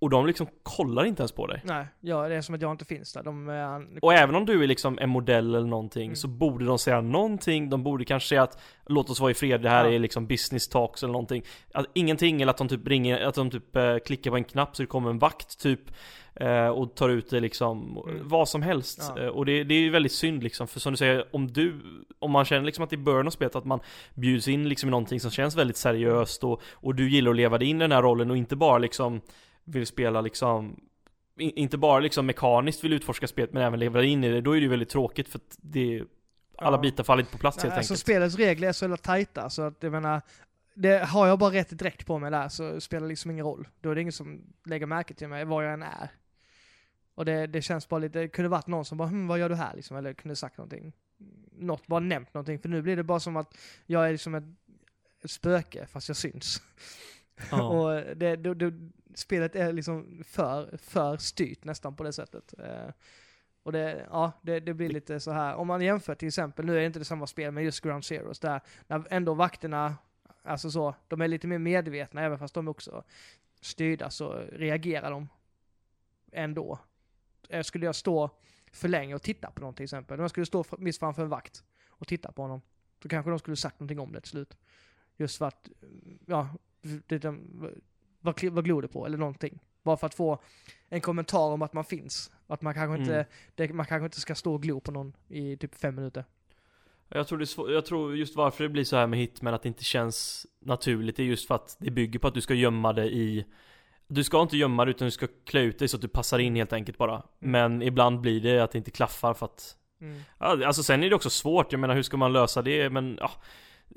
Och de liksom kollar inte ens på dig. Nej, ja, det är som att jag inte finns där. De, eh, Och även om du är liksom en modell eller någonting Mm. så borde de säga någonting, de borde kanske säga att låt oss vara i fred, det här Ja. är liksom business talks eller någonting. Att, ingenting, eller att de typ ringer, att de typ eh, klickar på en knapp så det kommer en vakt typ eh, och tar ut det liksom, Mm. vad som helst. Ja. Eh, och det, det är ju väldigt synd liksom, för som du säger, om du, om man känner liksom att i början av spelet att man bjuds in liksom i någonting som känns väldigt seriöst och, och du gillar att leva dig in i den här rollen och inte bara liksom vill spela liksom in- inte bara liksom mekaniskt vill utforska spelet men även leva in i det, då är det ju väldigt tråkigt för att det alla Ja. bitar faller inte på plats Nej, helt alltså enkelt. spelets regler är så jävla tajta så att jag menar, det, har jag bara rätt direkt på mig där så spelar det liksom ingen roll. Då är det ingen som lägger märke till mig, var jag än är. Och det, det känns bara lite, det kunde varit någon som bara hm, vad gör du här liksom? Eller kunde sagt någonting. Något, bara nämnt någonting. För nu blir det bara som att jag är liksom ett, ett spöke fast jag syns. Ja. och det, det, det, spelet är liksom för, för styrt nästan på det sättet. Eh, och det, ja, det, det blir lite så här. om man jämför till exempel, nu är det inte det samma spel, men just Ground Zeroes där, när ändå vakterna, alltså så, de är lite mer medvetna, även fast de är också styrda så reagerar de ändå. Eh, Skulle jag stå för länge och titta på någon till exempel, om jag skulle stå mitt framför en vakt och titta på honom, då kanske de skulle sagt någonting om det till slut. Just för att, ja, det, de, vad, vad glor du på eller någonting. Bara för att få en kommentar om att man finns. Att man kanske inte, Mm. det, man kanske inte ska stå och glo på någon i typ fem minuter. Jag tror, det jag tror just varför det blir så här med Hitman att det inte känns naturligt är just för att det bygger på att du ska gömma dig i Du ska inte gömma dig utan du ska klä ut dig så att du passar in helt enkelt bara Men ibland blir det att det inte klaffar för att Mm. Alltså sen är det också svårt, jag menar hur ska man lösa det? Men ja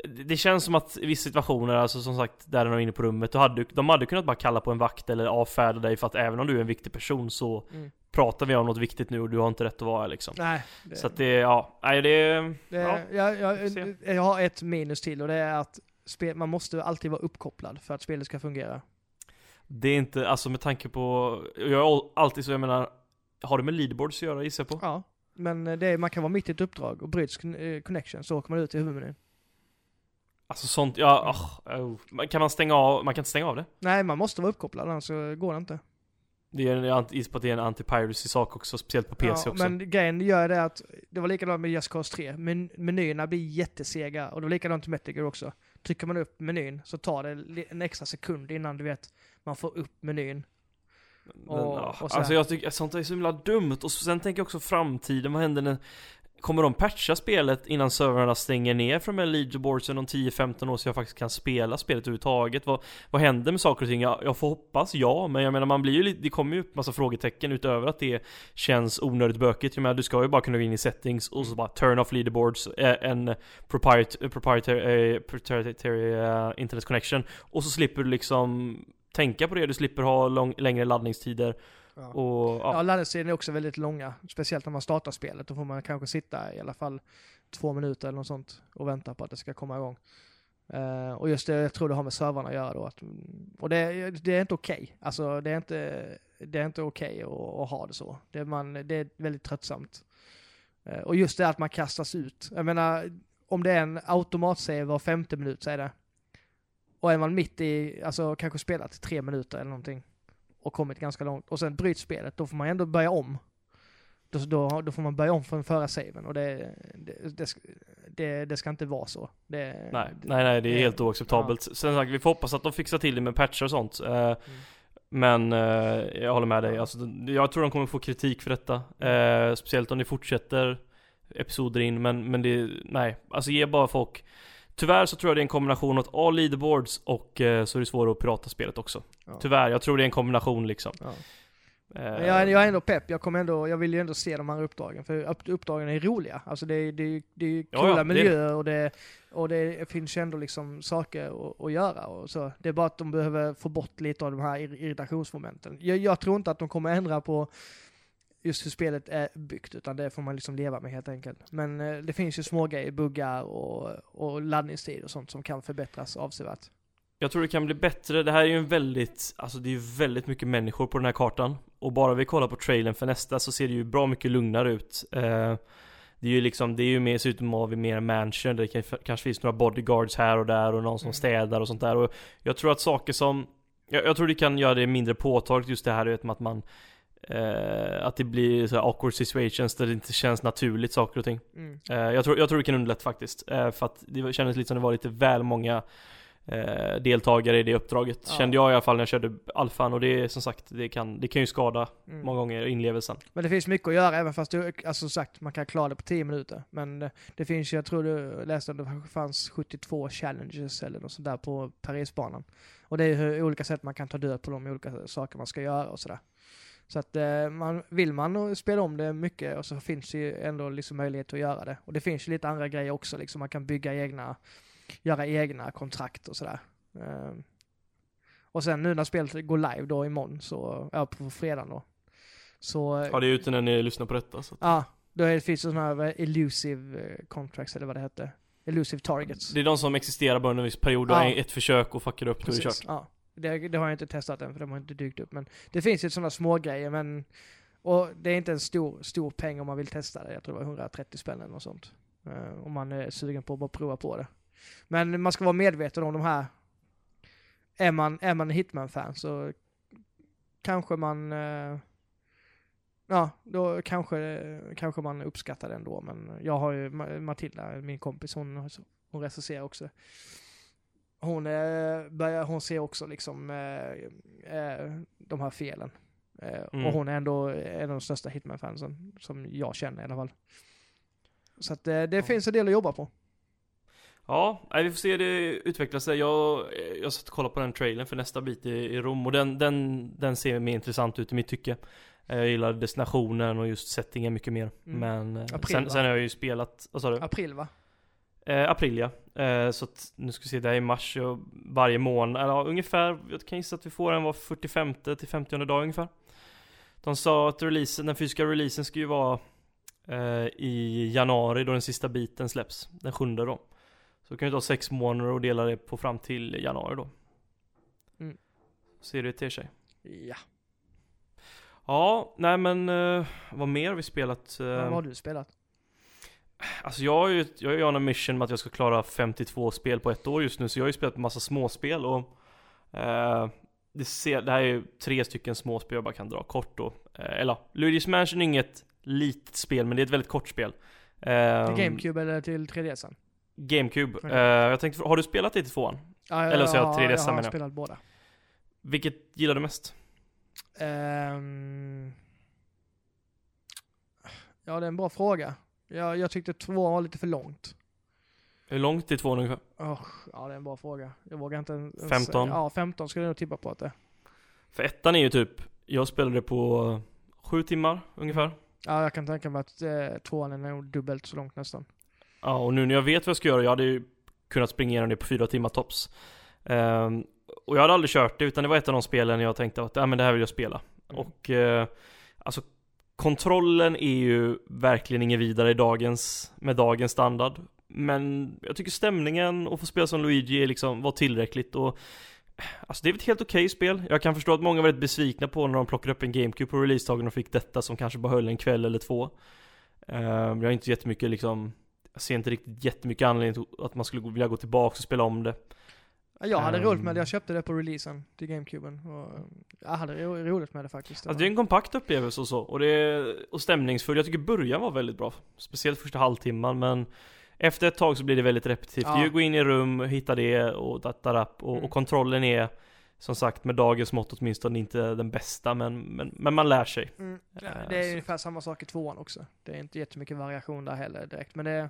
det- känns som att i vissa situationer, alltså som sagt, där de är inne på rummet, då hade, de hade kunnat bara kalla på en vakt eller avfärda dig för att även om du är en viktig person så Mm. pratar vi om något viktigt nu och du har inte rätt att vara liksom. Nej. Det, Så att det, ja, nej det, det, ja. jag, jag, se. jag har ett minus till och det är att spel, man måste alltid vara uppkopplad för att spelet ska fungera. Det är inte, alltså med tanke på, jag är alltid så, jag menar, har det med leaderboards att göra gissar jag på? Ja. Men det är, man kan vara mitt i ett uppdrag och bryts eh, connection så åker man ut i huvudmenyn. Alltså sånt, ja, ah, oh. Men Kan man stänga av, man kan inte stänga av det? Nej, man måste vara uppkopplad annars så går det inte. Det är en, på att det är en anti-piracy sak också, speciellt på PC ja, också. Men grejen gör det att, det var likadant med Just Cause 3, men menyerna blir jättesega och det var likadant med Metal också. Trycker man upp menyn så tar det en extra sekund innan du vet, man får upp menyn. Men, och- ja, och så alltså jag tycker sånt är så himla dumt, och sen tänker jag också framtiden, vad händer när Kommer de patcha spelet innan servrarna stänger ner från de här leaderboardsen om 10-15 år så jag faktiskt kan spela spelet överhuvudtaget? Vad, vad händer med saker och ting? Jag, jag får hoppas ja, men jag menar man blir ju lite, det kommer ju upp massa frågetecken utöver att det känns onödigt bökigt. Jag menar du ska ju bara kunna gå in i settings och så bara turn off leaderboards, eh, en proprietary, eh, proprietary, proprietary uh, internet connection och så slipper du liksom tänka på det, du slipper ha lång, längre laddningstider Ja. och Ja, ja. laddningstiden är också väldigt långa. Speciellt när man startar spelet. Då får man kanske sitta i alla fall två minuter eller något sånt och vänta på att det ska komma igång. Eh, och just det, jag tror det har med servrarna att göra då. Att, och det, det är inte okej. Alltså det är inte, det är inte okej att, att ha det så. Det är, man, det är väldigt tröttsamt. Eh, och just det att man kastas ut. Jag menar, om det är en automatsave var femte minut så är det. Och är man mitt i, alltså kanske spelat tre minuter eller någonting och kommit ganska långt och sen bryts spelet, då får man ändå börja om. Då, då, då får man börja om från förra saven och det, det, det, ska- det, det ska inte vara så. Det, Nej, det, nej, nej, det är helt oacceptabelt. Sen sagt, vi får hoppas att de fixar till det med patcher och sånt. Eh, Men eh, jag håller med dig, alltså, jag tror de kommer få kritik för detta. Eh, speciellt om det fortsätter episoder in, men, men det, nej. Alltså ge bara folk Tyvärr så tror jag det är en kombination av all leaderboards och eh, så är det svårare att pirata spelet också. Ja. Tyvärr, jag tror det är en kombination liksom. Ja. Eh, Men jag, är- jag är ändå pepp, jag, kommer ändå, jag vill ju ändå se de här uppdragen, för upp, uppdragen är roliga. Alltså det, är- det, är- det är Ja, coola ja, det är det. miljöer och det, och det finns ju ändå liksom saker att, att göra och så. Det är bara att de behöver få bort lite av de här ir- irritationsmomenten. Jag, jag tror inte att de kommer ändra på just hur spelet är byggt, utan det får man liksom leva med helt enkelt. Men eh, det finns ju små grejer, buggar och, och laddningstid och sånt som kan förbättras avsevärt. Jag tror det kan bli bättre, det här är ju en väldigt, alltså det är ju väldigt mycket människor på den här kartan Och bara vi kollar på trailern för nästa så ser det ju bra mycket lugnare ut eh, Det är ju liksom, det är ju mer, ser ut som att vi mer mansion, det kan, kanske finns några bodyguards här och där och någon som Mm. städar och sånt där och Jag tror att saker som Jag, jag tror det kan göra det mindre påtagligt just det här vet med att man eh, Att det blir så här awkward situations där det inte känns naturligt saker och ting Mm. eh, jag, tror, jag tror det kan underlätta faktiskt eh, För att det kändes lite som det var lite väl många eh, Deltagare i det uppdraget Ja. Kände jag i alla fall när jag körde alfan och det som sagt Det kan, det kan ju skada Mm. många gånger inlevelsen Men det finns mycket att göra även fast du, alltså som sagt, man kan klara det på 10 minuter. Men eh, det finns ju, jag tror du läste att det fanns 72 challenges eller något sånt där på Parisbanan. Och det är hur olika sätt man kan ta död på de olika saker man ska göra och sådär. Så att eh, man, vill man spela om det mycket och så finns det ju ändå liksom möjlighet att göra det. Och det finns ju lite andra grejer också, liksom man kan bygga egna, göra egna kontrakt och sådär. Eh, och sen nu när spelet går live då imorgon, så, ja på fredag då. Så Ja det är ute när ni lyssnar på detta så Ja, då är det, finns det sådana här det, elusive eh, contracts eller vad det hette. Elusive targets. Det är de som existerar bara under en viss period, du Ja. ett försök och fuckar upp då är det Precis, kört ja. Det, det har jag inte testat än för de har inte dykt upp. Men det finns ju sådana små grejer men och det är inte en stor, stor peng om man vill testa det. Jag tror det var 130 spänn eller något sånt. Uh, om man är sugen på att bara prova på det. Men man ska vara medveten om de här. Är man, är man Hitman-fan så kanske man uh, Ja, då kanske, kanske man uppskattar det ändå. Men jag har ju Matilda, min kompis, hon, hon recenserar också. Hon, eh, börjar, hon ser också liksom eh, eh, de här felen. Mm. Och hon är ändå en av de största Hitman-fansen som jag känner i alla fall. Så att det Ja. finns en del att jobba på. Ja, vi får se det utveckla sig. Jag, jag satt och kollade på den trailern för nästa bit i, i Rom och den, den, den ser mer intressant ut i mitt tycke. Jag gillar destinationen och just settingen mycket mer. Mm. Men April, sen, sen har jag ju spelat, vad sa du? April va? Eh, april ja. Eh, så att nu ska vi se, det här är i mars och varje månad, eller ja, ungefär, jag kan gissa att vi får den var 45 till 50 dag ungefär. De sa att releasen, den fysiska releasen ska ju vara eh, i januari då den sista biten släpps, den sjunde då. Så kan vi ta sex månader och dela det på fram till januari då. Mm. Ser det till sig. Ja. Ja, nej men eh, vad mer har vi spelat? Eh, Vad har du spelat? Alltså jag har ju, jag är ju on a mission med att jag ska klara 52 spel på ett år just nu Så jag har ju spelat massa småspel och eh, det, ser, det här är ju tre stycken småspel jag bara kan dra kort då eh, Eller Luigi's Mansion är inget litet spel men det är ett väldigt kort spel eh, Till GameCube eller till 3DSen? GameCube eh, Jag tänkte, har du spelat det till tvåan? Ja, Eller så jag ja, 3DS jag har menar jag. spelat båda. Vilket gillar du mest? Ehm, ja, det är en bra fråga. Jag, jag tyckte två var lite för långt. Hur långt är tvåan ungefär? Oh, ja, det är en bra fråga. Jag vågar inte ens... 15? Ja, 15 skulle jag nog tippa på att det För ettan är ju typ Jag spelade på sju timmar ungefär Ja, jag kan tänka mig att eh, tvåan är nog dubbelt så långt nästan. Ja, och nu när jag vet vad jag ska göra, jag hade ju kunnat springa igenom det på fyra timmar tops. Ehm, och jag hade aldrig kört det, utan det var ett av de spelen jag tänkte att, ja men det här vill jag spela. Mm. Och, eh, alltså kontrollen är ju verkligen ingen vidare i dagens, med dagens standard. Men jag tycker stämningen och få spela som Luigi är liksom, var tillräckligt och Alltså det är ett helt okej spel. Jag kan förstå att många var väldigt besvikna på när de plockade upp en GameCube på releasedagen och fick detta som kanske bara höll en kväll eller två. Ehm, jag har inte jättemycket liksom jag ser inte riktigt jättemycket anledning till att man skulle vilja gå tillbaka och spela om det. Ja, Jag hade Ehm. roligt med det. Jag köpte det på releasen till GameCuben. Och eh, jag hade ro roligt med det faktiskt. Alltså det är en kompakt upplevelse och så, och det är och stämningsfull. Jag tycker början var väldigt bra. Speciellt första halvtimman, men efter ett tag så blir det väldigt repetitivt. Ja. Det är ju gå in i rum, hitta det och datarap och, Mm. och kontrollen är som sagt med dagens mått åtminstone inte den bästa, men, men, men man lär sig. Mm. Eh, det är så- ungefär samma sak i tvåan också. Det är inte jättemycket variation där heller direkt. Men det är...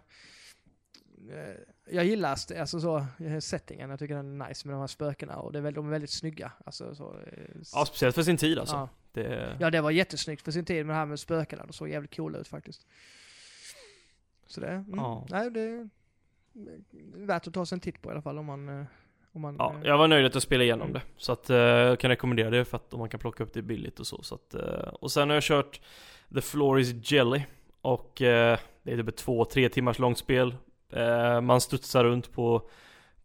Jag gillar alltså så, eh, settingen. Jag tycker den är nice med de här spökena. Och det är väl, de är väldigt snygga. Alltså, så, eh, Ja, speciellt för sin tid alltså. ja. Det, ja, det var jättesnyggt för sin tid med det här med spökena. De såg jävligt coola ut faktiskt. Så det, mm, Ja. nej det är värt att ta sig en titt på i alla fall om man... eh, Om man Ja, jag var nöjd att jag spelade igenom Mm. det. Så att eh, jag kan rekommendera det för att om man kan plocka upp det billigt och så. så att, eh, och sen har jag kört The Floor is Jelly. Och eh, det är typ ett två, tre timmars långt spel. Eh, man studsar runt på,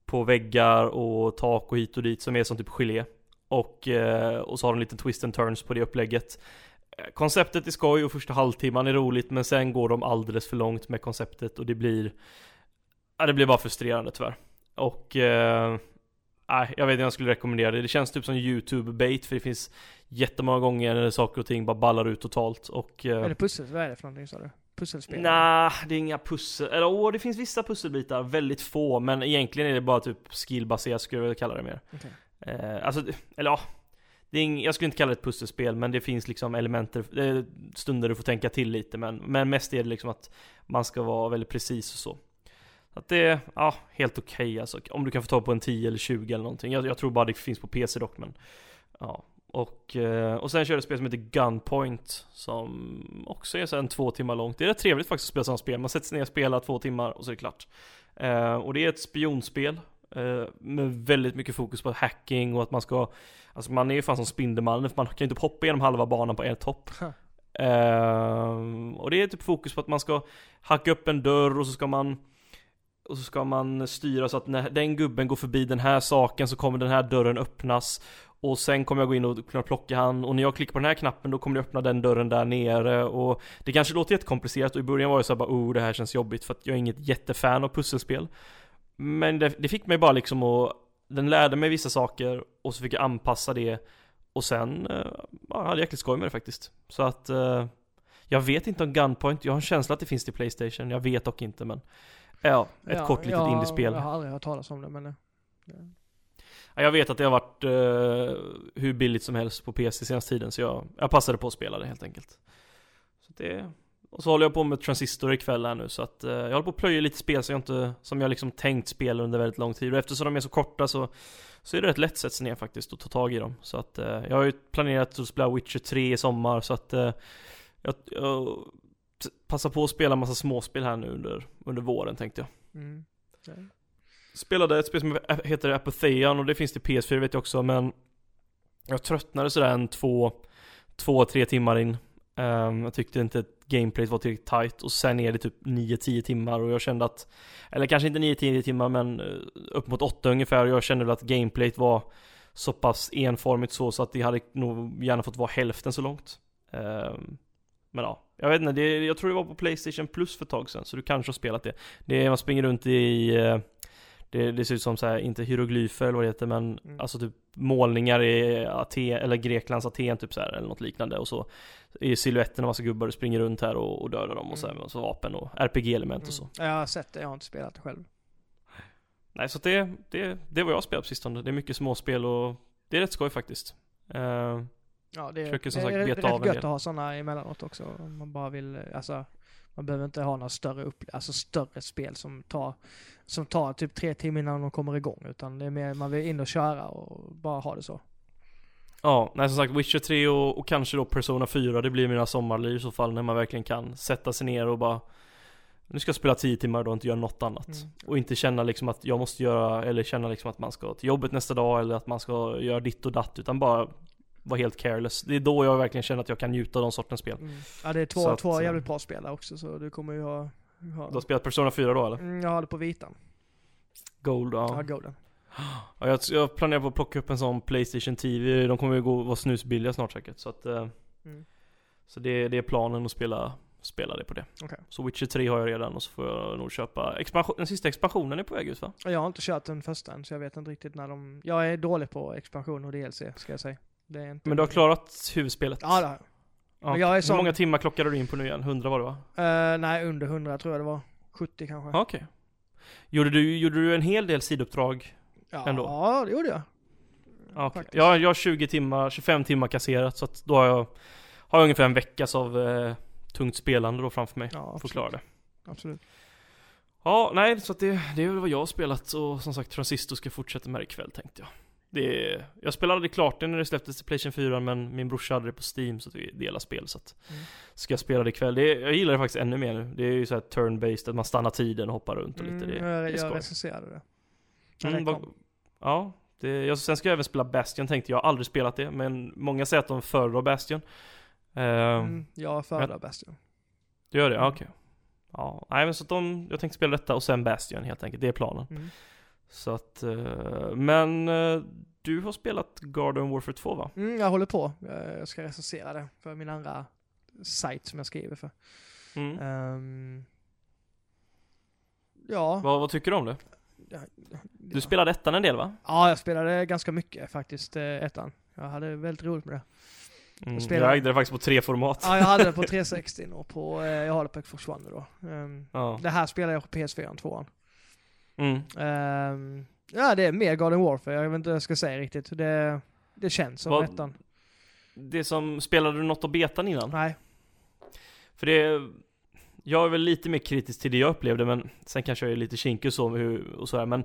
på väggar och tak och hit och dit som är som typ gelé. Och, eh, och så har de lite twist and turns på det upplägget. Eh, konceptet är skoj och första halvtimman är roligt men sen går de alldeles för långt med konceptet och det blir Ja det blir bara frustrerande tyvärr. Och eh, nej, jag vet inte om jag skulle rekommendera det. Det känns typ som YouTube-bait för det finns jättemånga gånger när saker och ting bara ballar ut totalt och... eh, Är det pussel? Vad är det för någonting sa du? Pusselspel? Nej, det är inga pussel, eller åh, det finns vissa pusselbitar, väldigt få, men egentligen är det bara typ skillbaserat skulle jag kalla det mer. Okej. Eh, alltså, eller ja, det är ing, jag skulle inte kalla det ett pusselspel, men det finns liksom elementer, är stunder du får tänka till lite, men, men mest är det liksom att man ska vara väldigt precis och så. Att det är, ja, helt okej alltså. Om du kan få tag på en 10 eller 20 eller någonting. Jag, jag tror bara det finns på PC dock, men ja. Och, eh, och sen kör jag ett spel som heter Gunpoint Som också är så en två timmar långt. Det är rätt trevligt faktiskt att spela sådana spel. Man sätter sig ner och spelar två timmar och så är det klart. Eh, Och det är ett spionspel eh, Med väldigt mycket fokus på hacking och att man ska Alltså man är ju fan som Spindelmannen för man kan ju inte hoppa igenom halva banan på ett hopp och det är typ fokus på att man ska hacka upp en dörr och så ska man och så ska man styra så att när den gubben går förbi den här saken så kommer den här dörren öppnas och sen kommer jag gå in och kunna plocka han. Och när jag klickar på den här knappen då kommer det öppna den dörren där nere. Och det kanske låter jättekomplicerat. Och i början var jag så bara oh det här känns jobbigt. För att jag är inget jättefan av pusselspel. Men det, det fick mig bara liksom att Den lärde mig vissa saker. Och så fick jag anpassa det. Och sen eh, ja, jag hade jäkligt skoj med det faktiskt. Så att eh, Jag vet inte om Gunpoint, jag har en känsla att det finns till Playstation, jag vet dock inte men Ja, ett Ja, kort litet jag- indiespel. Jag har aldrig hört talas om det men... eh, Ja, jag vet att det har varit eh, hur billigt som helst på PC senaste tiden så jag, jag passade på att spela det helt enkelt. Så det, och så håller jag på med Transistor ikväll här nu så att eh, jag håller på att plöja lite spel som jag inte, som jag liksom tänkt spela under väldigt lång tid och eftersom de är så korta så, så är det rätt lätt att sätta sig ner faktiskt och ta tag i dem. Så att eh, jag har ju planerat att spela Witcher 3 i sommar så att eh, jag, jag passar på att spela massa småspel här nu under, under våren tänkte jag. Mm. Okay. Spelade ett spel som heter Apotheon och det finns till PS4 vet jag också men Jag tröttnade sådär en två, två, tre timmar in. Um, Jag tyckte inte att gameplayet var tillräckligt tight och sen är det typ 9-10 timmar och jag kände att Eller kanske inte 9-10 timmar men eh, upp mot 8 ungefär och jag kände väl att gameplayet var Så pass enformigt så så att det hade nog gärna fått vara hälften så långt. Um, Men ja, jag vet inte, det, jag tror det var på Playstation Plus för ett tag sedan så du kanske har spelat det. Det är, man springer runt i eh, det, det ser ut som så här, inte hieroglyfer eller vad det heter men Mm. alltså typ målningar i Aten, eller Greklands Aten typ så här, eller något liknande och så är siluetten av massa gubbar springer runt här och, och dödar dem och så här, Mm. så vapen och RPG-element och så. Mm. Jag har sett det, jag har inte spelat det själv. Nej så det, det, det var jag spelat på sistone. Det är mycket småspel och det är rätt skoj faktiskt. Eh, Ja, det, Försöker som det sagt är rätt av gött att ha sådana emellanåt också. Om man bara vill, eh, alltså, man behöver inte ha några större upp, alltså större spel som tar, som tar typ tre timmar innan de kommer igång. Utan det är mer, man vill in och köra och bara ha det så. ja, nej som sagt Witcher 3 och, och kanske då Persona 4, det blir mina sommarliv i så fall när man verkligen kan sätta sig ner och bara Nu ska jag spela 10 timmar då och inte göra något annat. Mm. Och inte känna liksom att jag måste göra, eller känna liksom att man ska till jobbet nästa dag eller att man ska göra ditt och datt utan bara vara helt careless. Det är då jag verkligen känner att jag kan njuta av de sortens spel. Mm. Ja, det är två, Så två eh, jävligt bra spel där också så du kommer ju ha... ha Du har spelat Persona 4 då eller? mm, jag har det på vitan. Gold, Ja, ja. Golden. ja jag, jag planerar på att plocka upp en sån Playstation TV, de kommer ju gå, vara snusbilliga snart säkert. Så att, eh, Mm. så det, det är planen att spela, spela det på det. Okej. Så Witcher 3 har jag redan och så får jag nog köpa expansion, den sista expansionen är på väg ut va? Jag har inte kört den första än så jag vet inte riktigt när de... Jag är dålig på expansion och DLC ska jag säga. Det är inte Men du har klarat huvudspelet? Ja det har jag. Ja. Men jag är Hur sån- många timmar klockade du in på nu igen? 100 var det va? Eh, nej, under 100 tror jag det var. 70 kanske. Ja, Okej. Gjorde du, gjorde du en hel del sidouppdrag? ja, ändå. Ja, det gjorde jag. Ja, okej. Faktiskt. jag, har 20 timmar, 25 timmar kasserat så att då har jag, har jag ungefär en veckas av eh, tungt spelande då framför mig. Ja, Får absolut. klara det. absolut. Ja, nej, så att det, det är väl vad jag har spelat och som sagt Transistor ska fortsätta med det ikväll tänkte jag. Det är, jag spelade aldrig klart det när det släpptes till Playstation 4 men min brorsa hade det på Steam så att vi delar spel så att Mm. Ska jag spela det ikväll? Det jag gillar det faktiskt ännu mer nu. Det är ju så här turn-based, att man stannar tiden och hoppar runt och lite. Det, Mm, jag, det är jag skoj. recenserade det. Mm, det. Ja, det, jag, sen ska jag även spela Bastion tänkte jag. Har aldrig spelat det, men många säger att de föredrar Bastion. Ehm, Mm, jag föredrar Bastion. Du gör det? Ja, Mm. okej. Ja, nej men så att de, jag tänkte spela detta och sen Bastion helt enkelt. Det är planen. Så att, eh, men eh, du har spelat Garden Warfare 2 va? Mm, jag håller på. Jag jag ska recensera det för min andra sajt som jag skriver för. Mm. Ehm, ja, Vad, vad tycker du om det? Du spelade ettan en del va? Ja, jag spelade ganska mycket faktiskt, eh, ettan. Jag hade väldigt roligt med det. Mm, spelade- Jag ägde det faktiskt på tre format. Ja, jag hade det på 360 och på, eh, jag har det på Xbox One då. Ehm, Ja. Det här spelar jag på PS4 tvåan. Mm. Ehm, ja, det är mer Garden Warfare. Jag vet inte vad jag ska säga riktigt. Det, det känns som ettan. Det som, spelade du något av betan innan? Nej. För det, jag är väl lite mer kritisk till det jag upplevde men sen kanske jag är lite kinkig och så och sådär men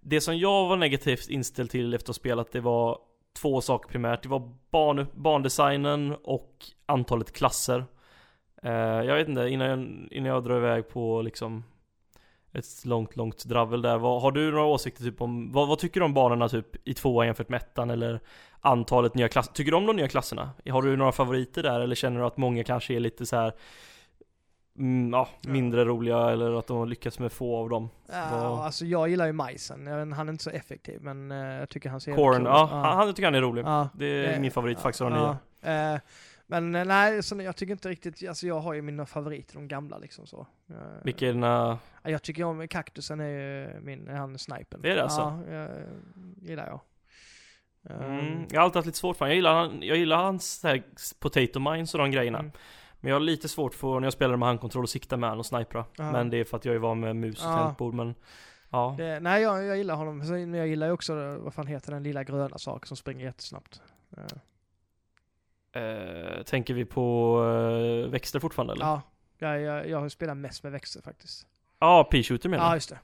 Det som jag var negativt inställd till efter att ha spelat det var två saker primärt. Det var barn, barndesignen och antalet klasser. Eh, jag vet inte, innan jag, innan jag drar iväg på liksom ett långt, långt dravel där. Vad, har du några åsikter typ om, vad, vad tycker du om banorna typ i tvåan jämfört med ettan eller antalet nya klasser? Tycker du om de nya klasserna? Har du några favoriter där eller känner du att många kanske är lite så här mm, ja, mindre roliga eller att de har lyckats med få av dem? Ja, Vad- alltså jag gillar ju majsen. Jag han är inte så effektiv men eh, jag tycker han ser Corn, cool. ja, han, han tycker han är rolig. Ja, Det är det- min favorit faktiskt av de nya. Eh, men eh, nej, så jag tycker inte riktigt, alltså jag har ju mina favoriter, de gamla liksom så. Eh, Vilka är dina, Jag tycker om kaktusen är ju min, han snipen. Det är det alltså? Ja, jag, gillar jag. mm, Ehm, jag har alltid haft lite svårt för honom. Jag gillar, jag gillar hans så här, potato mines och de grejerna. Mm. Men jag har lite svårt för när jag spelar med handkontroll och sikta med han och snipra. Ja. Men det är för att jag är van med mus och Ja. tangentbord men Ja. det, nej, jag, jag gillar honom. Men jag gillar ju också, eh, vad fan heter den lilla gröna saken som springer jättesnabbt. Eh, Eh, tänker vi på eh, växter fortfarande eller? ja, jag, jag, jag spelar mest med växter faktiskt. Ja, P-shooter menar Ja, du? just det.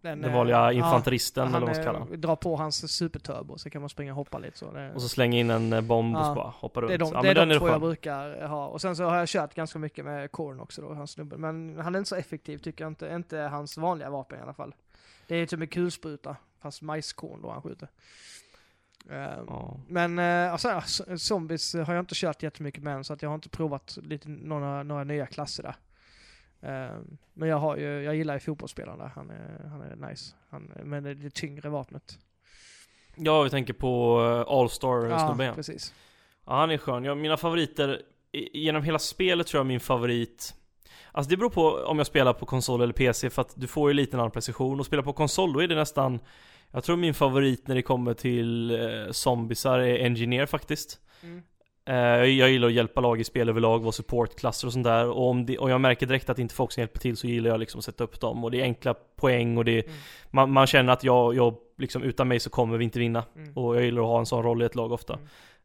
Den, Den eh, vanliga ja, infanteristen eller vad man ska eh, kalla drar på hans superturbo så kan man springa och hoppa lite så. Det, Och så slänga in en eh, bomb och Ja. så bara hoppa runt. det är de, ja, det är de den två jag brukar ha. Och sen så har jag kört ganska mycket med Korn också då, hans snubbe. Men han är inte så effektiv tycker jag inte. Inte hans vanliga vapen i alla fall. Det är typ en kulspruta, fast majskorn då han skjuter. Ehm, Ja. Men eh, alltså, z- zombies har jag inte kört jättemycket med än, så att jag har inte provat lite, några, några nya klasser där. Ehm, men jag, har ju, jag gillar ju fotbollsspelaren där, han är, han är nice. Han, men det det tyngre vapnet. ja, vi tänker på eh, All-Star-snubben ja, precis. ja. han är skön. Ja, mina favoriter, genom hela spelet tror jag min favorit Alltså det beror på om jag spelar på konsol eller PC för att du får ju lite annan precision och spela på konsol då är det nästan Jag tror min favorit när det kommer till eh, zombisar är Engineer faktiskt Mm. Eh, jag- gillar att hjälpa lag i spel överlag, vara supportklasser och sånt där och, om det, och jag märker direkt att inte folk som hjälper till så gillar jag liksom att sätta upp dem och det är enkla poäng och det Mm. man, man känner att jag, jag liksom utan mig så kommer vi inte vinna Mm. och jag gillar att ha en sån roll i ett lag ofta.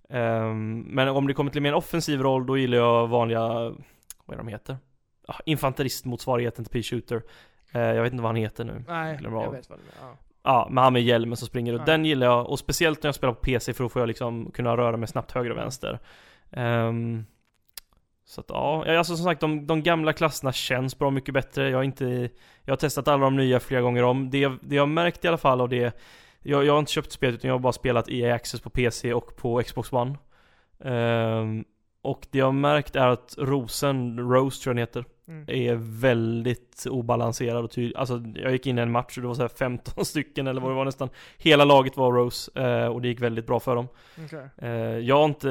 Ehm, Men om det kommer till mer en offensiv roll då gillar jag vanliga, vad är de heter? Infanteristmotsvarigheten till P-shooter. Eh, Jag vet inte vad han heter nu. Nej, jag av. vet vad det är. Ja. Ja, men han med hjälmen som springer och den gillar jag. Och speciellt när jag spelar på PC för då får jag liksom kunna röra mig snabbt höger och vänster. Ehm, Så att ja, alltså som sagt de, de gamla klasserna känns bra mycket bättre. Jag har inte Jag har testat alla de nya flera gånger om. Det, det jag har märkt i alla fall av det jag, jag har inte köpt spelet utan jag har bara spelat EA Access på PC och på Xbox One. Ehm, Och det jag har märkt är att Rosen, Rose tror jag den heter Mm. är väldigt obalanserad och tydlig. Alltså jag gick in i en match och det var så här 15 stycken eller vad det var nästan. Hela laget var Rose eh, och det gick väldigt bra för dem. Okej. Eh, jag har inte,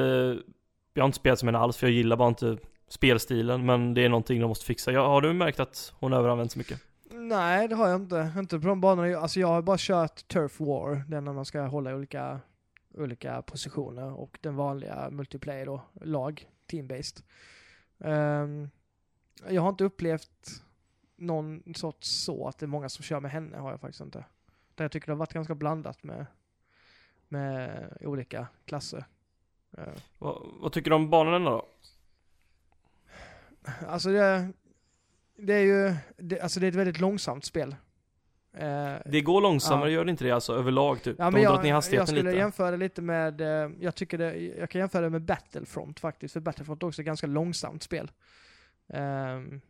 jag har inte spelat som henne alls för jag gillar bara inte spelstilen men det är någonting de måste fixa. Jag, har du märkt att hon överanvänds mycket? Nej, det har jag inte. Inte på de banorna. Alltså jag har bara kört Turf War, den när man ska hålla olika, olika positioner och den vanliga multiplayer då, lag, team-based. Ehm, jag har inte upplevt någon sorts så att det är många som kör med henne, har jag faktiskt inte. Där jag tycker det har varit ganska blandat med, med olika klasser. Eh, Vad, vad tycker du om banorna då? Alltså det, det är ju, det, alltså det är ett väldigt långsamt spel. Eh, Det går långsammare, Ja. gör det inte det alltså överlag typ? Ja, de men har jag, ner jag hastigheten skulle lite. jämföra lite med, eh, jag tycker det, jag kan jämföra det med Battlefront faktiskt, för Battlefront är också ett ganska långsamt spel. Ehm,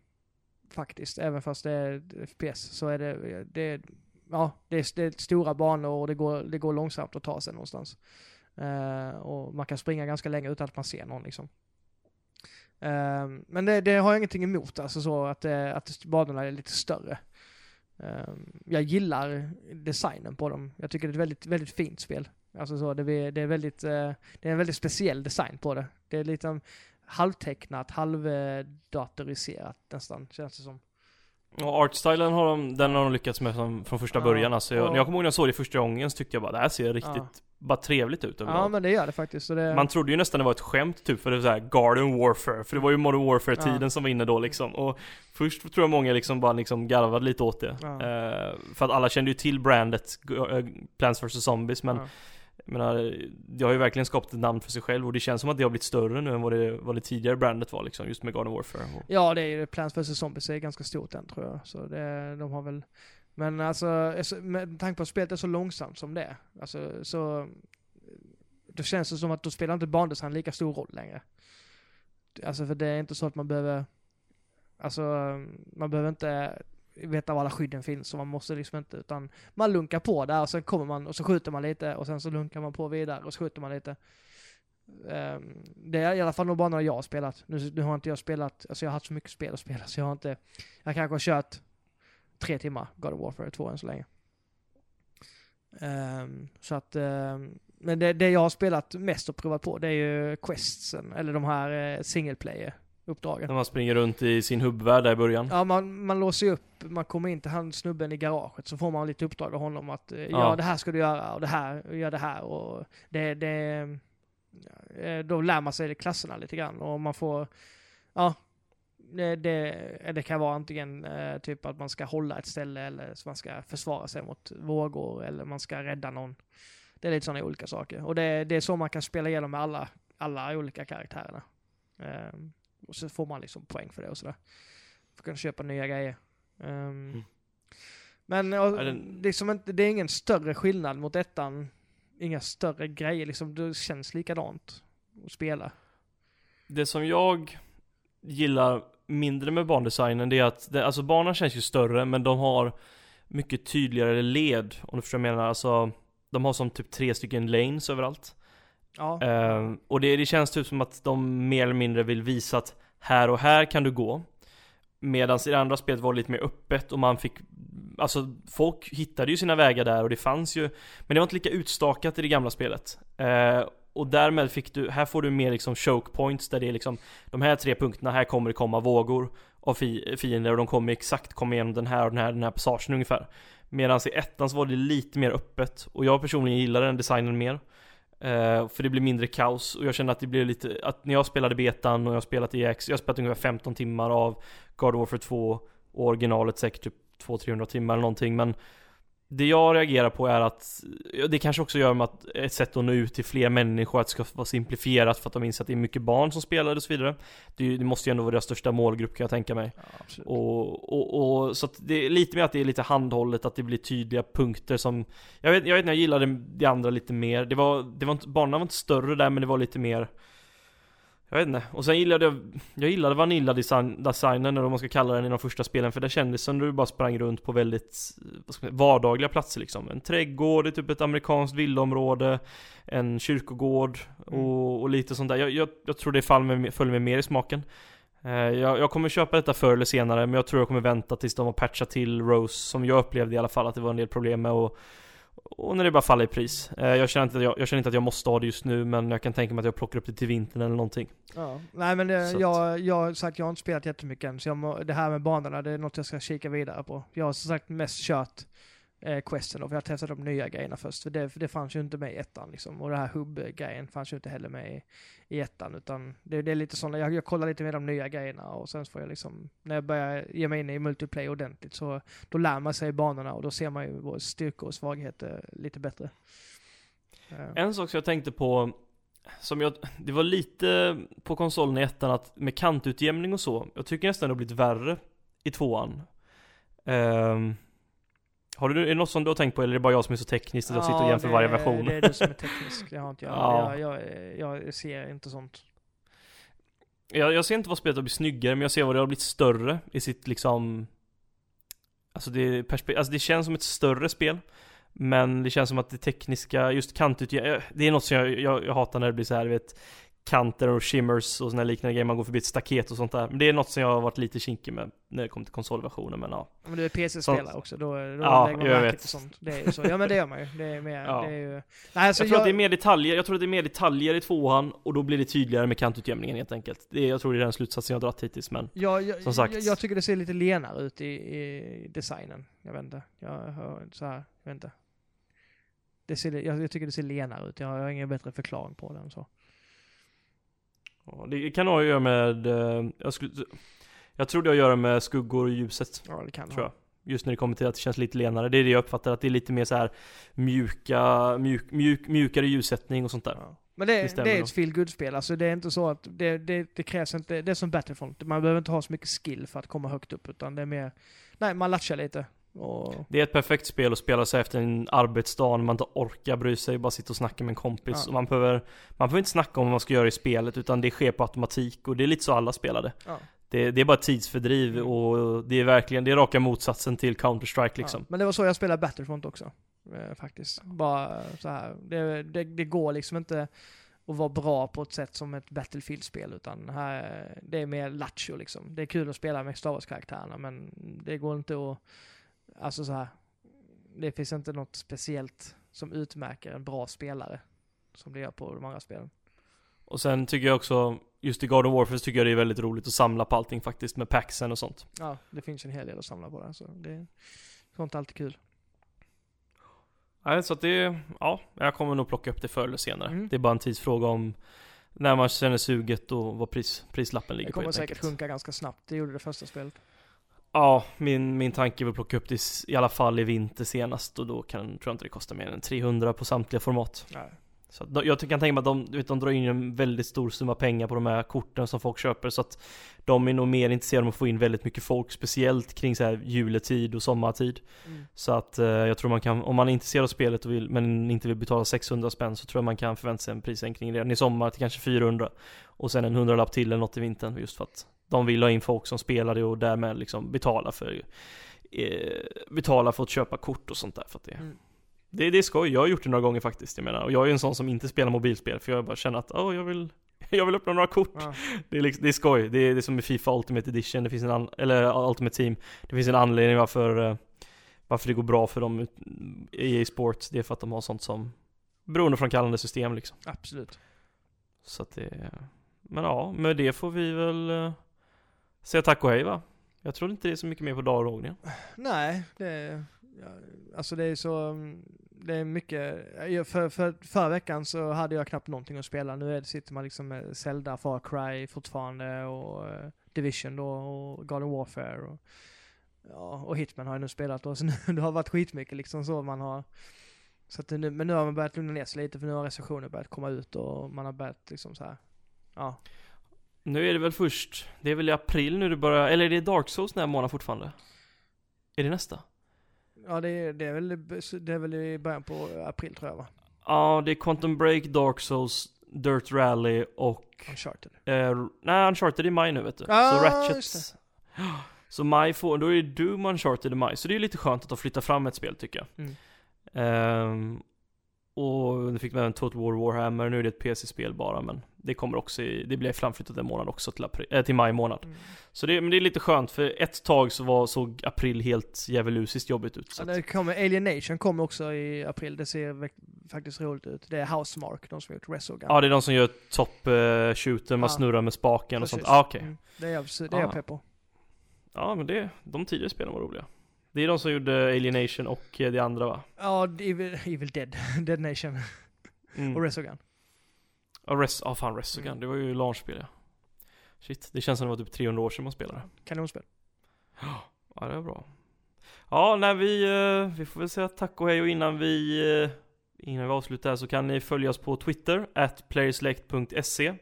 faktiskt, även fast det är FPS så är det, det ja, det är, det är stora banor och det går, det går långsamt att ta sig någonstans. Eh, och man kan springa ganska länge utan att man ser någon liksom. Ehm, men det, det har jag ingenting emot, alltså så att, att banorna är lite större. Ehm, jag gillar designen på dem. Jag tycker det är ett väldigt, väldigt fint spel. Alltså så, det, är, det är väldigt, eh, det är en väldigt speciell design på det. Det är lite um, halvtecknat, halvdatoriserat nästan, känns det som. Och artstylen har de, den har de lyckats med som, från första Ja, början alltså. Jag, när jag kommer ihåg när jag såg det första gången så tyckte jag bara det här ser riktigt, Ja. Bara trevligt ut Ja överlag. men det gör det faktiskt. Det, Man trodde ju nästan det var ett skämt typ för det var så här Garden Warfare, för det var ju Modern Warfare-tiden Ja. som var inne då liksom. Och först tror jag många liksom bara liksom garvade lite åt det. Ja. Eh, för att alla kände ju till brandet eh, Plants vs Zombies men ja. jag menar, det har ju verkligen skapat ett namn för sig själv och det känns som att det har blivit större nu än vad det, vad det tidigare brandet var liksom, just med Garden Warfare. Ja, det är ju Plants vs Zombies är ganska stort än tror jag. Så det, de har väl... Men alltså, med tanke på att spelet är så långsamt som det är, alltså så... Då känns det som att då spelar inte bandesign lika stor roll längre. Alltså för det är inte så att man behöver... Alltså, man behöver inte veta var alla skydden finns så man måste liksom inte, utan man lunkar på där och sen kommer man och så skjuter man lite och sen så lunkar man på vidare och så skjuter man lite. Ehm, det är i alla fall nog bara några jag har spelat. Nu, nu har inte jag spelat, alltså jag har haft så mycket spel att spela så jag har inte, jag kanske har kört tre timmar God of Warfare 2 än så länge. Ehm, så att, ehm, men det, det jag har spelat mest och provat på det är ju questsen, eller de här uh, single player uppdragen. när man springer runt i sin hubbvärld där i början. Ja, man, man låser ju upp, man kommer in till han snubben i garaget så får man lite uppdrag av honom att eh, ja, Ja. det här ska du göra och det här, och gör det här och det, det eh, då lär man sig klasserna lite grann och man får, ja, det, det, det kan vara antingen eh, typ att man ska hålla ett ställe eller så man ska försvara sig mot vågor eller man ska rädda någon. Det är lite sådana olika saker och det, det är så man kan spela igenom med alla, alla olika karaktärerna. Ehm, och så får man liksom poäng för det och sådär. För kunna köpa nya grejer. Ehm, Men och, Är den- det, är som inte, det är ingen större skillnad mot ettan. Inga större grejer liksom. Det känns likadant att spela. Det som jag gillar mindre med bandesignen det är att, det, alltså banan känns ju större men de har mycket tydligare led om du förstår vad jag menar. Alltså, de har som typ tre stycken lanes överallt. Ja. Ehm, och det, det känns typ som att de mer eller mindre vill visa att här och här kan du gå. Medan i det andra spelet var det lite mer öppet och man fick Alltså folk hittade ju sina vägar där och det fanns ju Men det var inte lika utstakat i det gamla spelet Eh, och därmed fick du, här får du mer liksom choke points där det är liksom De här tre punkterna, här kommer det komma vågor av fi, fiender och de kommer exakt komma igenom den här och den här, den här passagen ungefär. Medan i ettan så var det lite mer öppet och jag personligen gillar den designen mer. Eh, för det blir mindre kaos och jag känner att det blir lite, att när jag spelade betan och jag har spelat EX, jag har spelat ungefär 15 timmar av God of Warfare 2 och originalet säkert typ 200-300 timmar eller någonting men det jag reagerar på är att det kanske också gör med att ett sätt att nå ut till fler människor, att det ska vara simplifierat för att de inser att det är mycket barn som spelar och så vidare. Det, det måste ju ändå vara deras största målgrupp kan jag tänka mig. ja. Och, och, och så att det är lite mer att det är lite handhållet, att det blir tydliga punkter som Jag vet, jag vet när jag gillade det andra lite mer Det var, det var inte, banorna var inte större där men det var lite mer Jag vet inte, och sen gillade jag Jag gillade Vanilla design, designen eller vad man ska kalla den i de första spelen. För det kändes som du bara sprang runt på väldigt vad ska man, säga, Vardagliga platser liksom. En trädgård i typ ett amerikanskt villaområde En kyrkogård och, och lite sånt där. Jag, jag, jag tror det fall med, föll mig mer i smaken. Eh, Jag, jag kommer köpa detta förr eller senare, men jag tror jag kommer vänta tills de har patchat till Rose, som jag upplevde i alla fall att det var en del problem med och, och när det bara faller i pris. Eh, Jag känner, inte att jag, jag känner inte att jag måste ha det just nu, men jag kan tänka mig att jag plockar upp det till vintern eller någonting. Ja. Nej men det, jag, jag, sagt, jag har inte spelat jättemycket än, så må, det här med banorna, det är något jag ska kika vidare på. Jag har som sagt mest kört eh, questen då, för jag testade de nya grejerna först. För det, för det fanns ju inte med i ettan liksom. Och det här hubb-grejen fanns ju inte heller med i, i ettan. Utan det, det är lite sådana, jag, jag kollar lite med de nya grejerna och sen så får jag liksom, när jag börjar ge mig in i multiplayer ordentligt så då lär man sig banorna och då ser man ju vår styrkor och svagheter lite bättre. Eh. En sak som jag tänkte på, som jag, det var lite på konsolen i ettan att med kantutjämning och så, jag tycker nästan det har blivit värre i tvåan. Um, har du, är det något som du har tänkt på eller är det bara jag som är så teknisk att jag sitter och jämför det, varje version? Det är du som är teknisk, det har inte jag. Ja. Jag, jag, jag ser inte sånt. Jag, jag ser inte vad spelet har blivit snyggare, men jag ser vad det har blivit större i sitt liksom Alltså det, alltså det känns som ett större spel Men det känns som att det tekniska, just kantutjämning Det är något som jag, jag, jag hatar när det blir så här, vet kanter och shimmers och sådana liknande grejer, man går förbi ett staket och sånt där. Men det är något som jag har varit lite kinkig med när det kommer till konsolversionen, men ja. Men du är PC-spelare också, då, då Ja, lägger man jag märke vet. till sånt. Det är ju så. Ja men det gör man ju. Det är mer, Ja. det är ju... Nej, alltså jag tror att det är mer detaljer, jag tror att det är mer detaljer i tvåan och då blir det tydligare med kantutjämningen helt enkelt. Det är, jag tror det är den slutsatsen jag har dragit hittills men Jag, jag, Som sagt. jag, jag tycker det ser lite lenare ut i, i designen. Jag vet inte. Jag hör så här, jag vet inte. Det ser, jag, jag tycker det ser lenare ut. Jag har ingen bättre förklaring på det än så. Det kan ha att göra med, eh, jag skulle, jag tror det har att göra med skuggor och ljuset, Ja, det kan tror jag. Just när det kommer till att det känns lite lenare. Det är det jag uppfattar, att det är lite mer så här mjuka, mjuk, mjuk, mjukare ljussättning och sånt där. Ja. Men det, Det det, är ett feel good spel alltså det är inte så att det, det, det krävs inte, det är som Battlefront. Man behöver inte ha så mycket skill för att komma högt upp utan det är mer, nej man latchar lite. Och, Det är ett perfekt spel att spela sig efter en arbetsdag när man inte orkar bry sig, bara sitta och snacka med en kompis. Ja. Och man behöver, man behöver inte snacka om vad man ska göra i spelet, utan det sker på automatik. Och det är lite så alla spelade. ja. Det, det är bara tidsfördriv Mm. och det är verkligen, det är raka motsatsen till Counter-Strike liksom. Ja. Men det var så jag spelade Battlefront också. Eh, faktiskt. Bara så här. Det, det, det går liksom inte att vara bra på ett sätt som ett Battlefield-spel utan här, det är mer lattjo liksom. Det är kul att spela med Star Wars-karaktärerna men det går inte att, alltså så här. Det finns inte något speciellt som utmärker en bra spelare som det gör på de andra spelen. Och sen tycker jag också, just i God of Warfare så tycker jag det är väldigt roligt att samla på allting faktiskt med packsen och sånt. Ja, det finns en hel del att samla på där så det sånt är alltid kul. Nej, så att det, ja, jag kommer nog plocka upp det förr eller senare. Mm. Det är bara en tidsfråga om när man känner suget och vad pris, prislappen ligger Det på kommer helt säkert enkelt. sjunka ganska snabbt. Det gjorde det första spelet. Ja, min, min tanke är väl att plocka upp det i alla fall i vinter senast och då kan, tror jag inte det kostar mer än 300 på samtliga format. Nej. Så att jag kan tänka mig att de, vet, de drar in en väldigt stor summa pengar på de här korten som folk köper så att de är nog mer intresserade av att få in väldigt mycket folk, speciellt kring så här juletid och sommartid. Mm. Så att eh, jag tror man kan, om man är intresserad av spelet och vill, men inte vill betala 600 spänn så tror jag man kan förvänta sig en prissänkning redan i sommar till kanske 400 och sen en hundralapp till eller något i vintern just för att de vill ha in folk som spelar det och därmed liksom betala för eh, betala för att köpa kort och sånt där för att det Mm. det, det är skoj, jag har gjort det några gånger faktiskt, jag menar. Och jag är ju en sån som inte spelar mobilspel, för jag bara känner att, åh, jag vill jag vill öppna några kort. Ja. Det, är liksom, det är skoj, det är, det är som med Fifa Ultimate Edition, det finns en an, eller Ultimate Team. Det finns en anledning varför, eh, varför det går bra för dem i EA Sports. Det är för att de har sånt som beroendeframkallande system liksom. Absolut. Så att det, men ja, med det får vi väl eh, säga tack och hej va? Jag tror inte det är så mycket mer på dagordningen. Nej, det är, ja, alltså det är så, mm, det är mycket, för, för, förra veckan så hade jag knappt någonting att spela. Nu är det, sitter man liksom med Zelda, Far Cry fortfarande och eh, Division då och God of Warfare och, ja, och Hitman har jag nu spelat då. Så nu, det har varit skitmycket liksom så man har, så att nu, men nu har man börjat lugna ner sig lite för nu har recensioner börjat komma ut och man har börjat liksom så här. Ja, nu är det väl först, det är väl i april nu det börjar, eller är det Dark Souls den här månaden fortfarande? Är det nästa? ja det, är, det, är väl, det är väl i början på april tror jag va? Ja, det är Quantum Break, Dark Souls, Dirt Rally och... Uncharted. Eh, nej, Uncharted i maj nu vet du. Ah, så Ratchet... Så maj får, då är det Doom Uncharted i maj. Så det är lite skönt att de flyttar fram ett spel tycker jag. Mm. Ehm, och nu fick man även Total War Warhammer, nu är det ett PC-spel bara men det kommer också i, det blir framflyttat en månad också till, april, äh, till maj månad. Mm. Så det, men det är lite skönt för ett tag så var, såg april helt djävulusiskt jobbigt ut. Så Ja, det kommer, Alienation kommer också i april, det ser faktiskt roligt ut. Det är Housemark, de som har gjort Resogun. ja, det är de som gör top eh, shooter, man Ja. snurrar med spaken och Precis. sånt. Ah, okej. Mm. Det är jag, det är jag Ah. pepp på. Ja, men det, de tidigare spelen var roliga. Det är de som gjorde Alienation och eh, det andra va? Ja, Evil, Evil Dead, Dead Nation Mm. och Resogun. Ja, Res, ah, fan Resogun, Mm. det var ju launchspel ja. Shit, det känns som det var typ 300 år sedan man spelade. Kanonspel. Ja, det är bra. Ja, när vi, eh, vi får väl säga tack och hej och innan vi, eh, innan vi avslutar här så kan ni följa oss på Twitter, at playerselect.se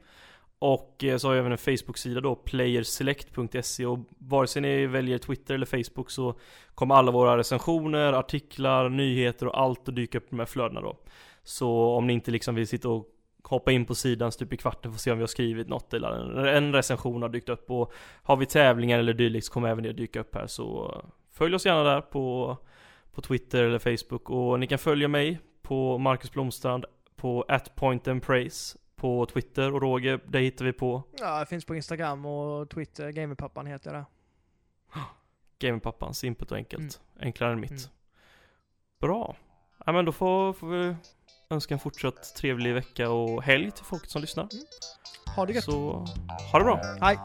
och eh, så har vi även en Facebook-sida då, playerselect.se och vare sig ni väljer Twitter eller Facebook så kommer alla våra recensioner, artiklar, nyheter och allt att dyka upp i de här flödena då. Så om ni inte liksom vill sitta och hoppa in på sidan stup i kvarten för att se om vi har skrivit något eller en, recension har dykt upp. Och har vi tävlingar eller dylikt så kommer även det dyka upp här. Så följ oss gärna där på, på Twitter eller Facebook. Och ni kan följa mig på Marcus Blomstrand på atpointandpraise and praise på Twitter och Roger, det hittar vi på Ja, det finns på Instagram och Twitter. Gamerpappan heter det. Gamerpappan, simpelt och enkelt. Enklare än mitt. Mm. Bra. Ja men då får, får vi önska en fortsatt trevlig vecka och helg till folket som lyssnar. Ha det gött. Så, ha det bra. Hej.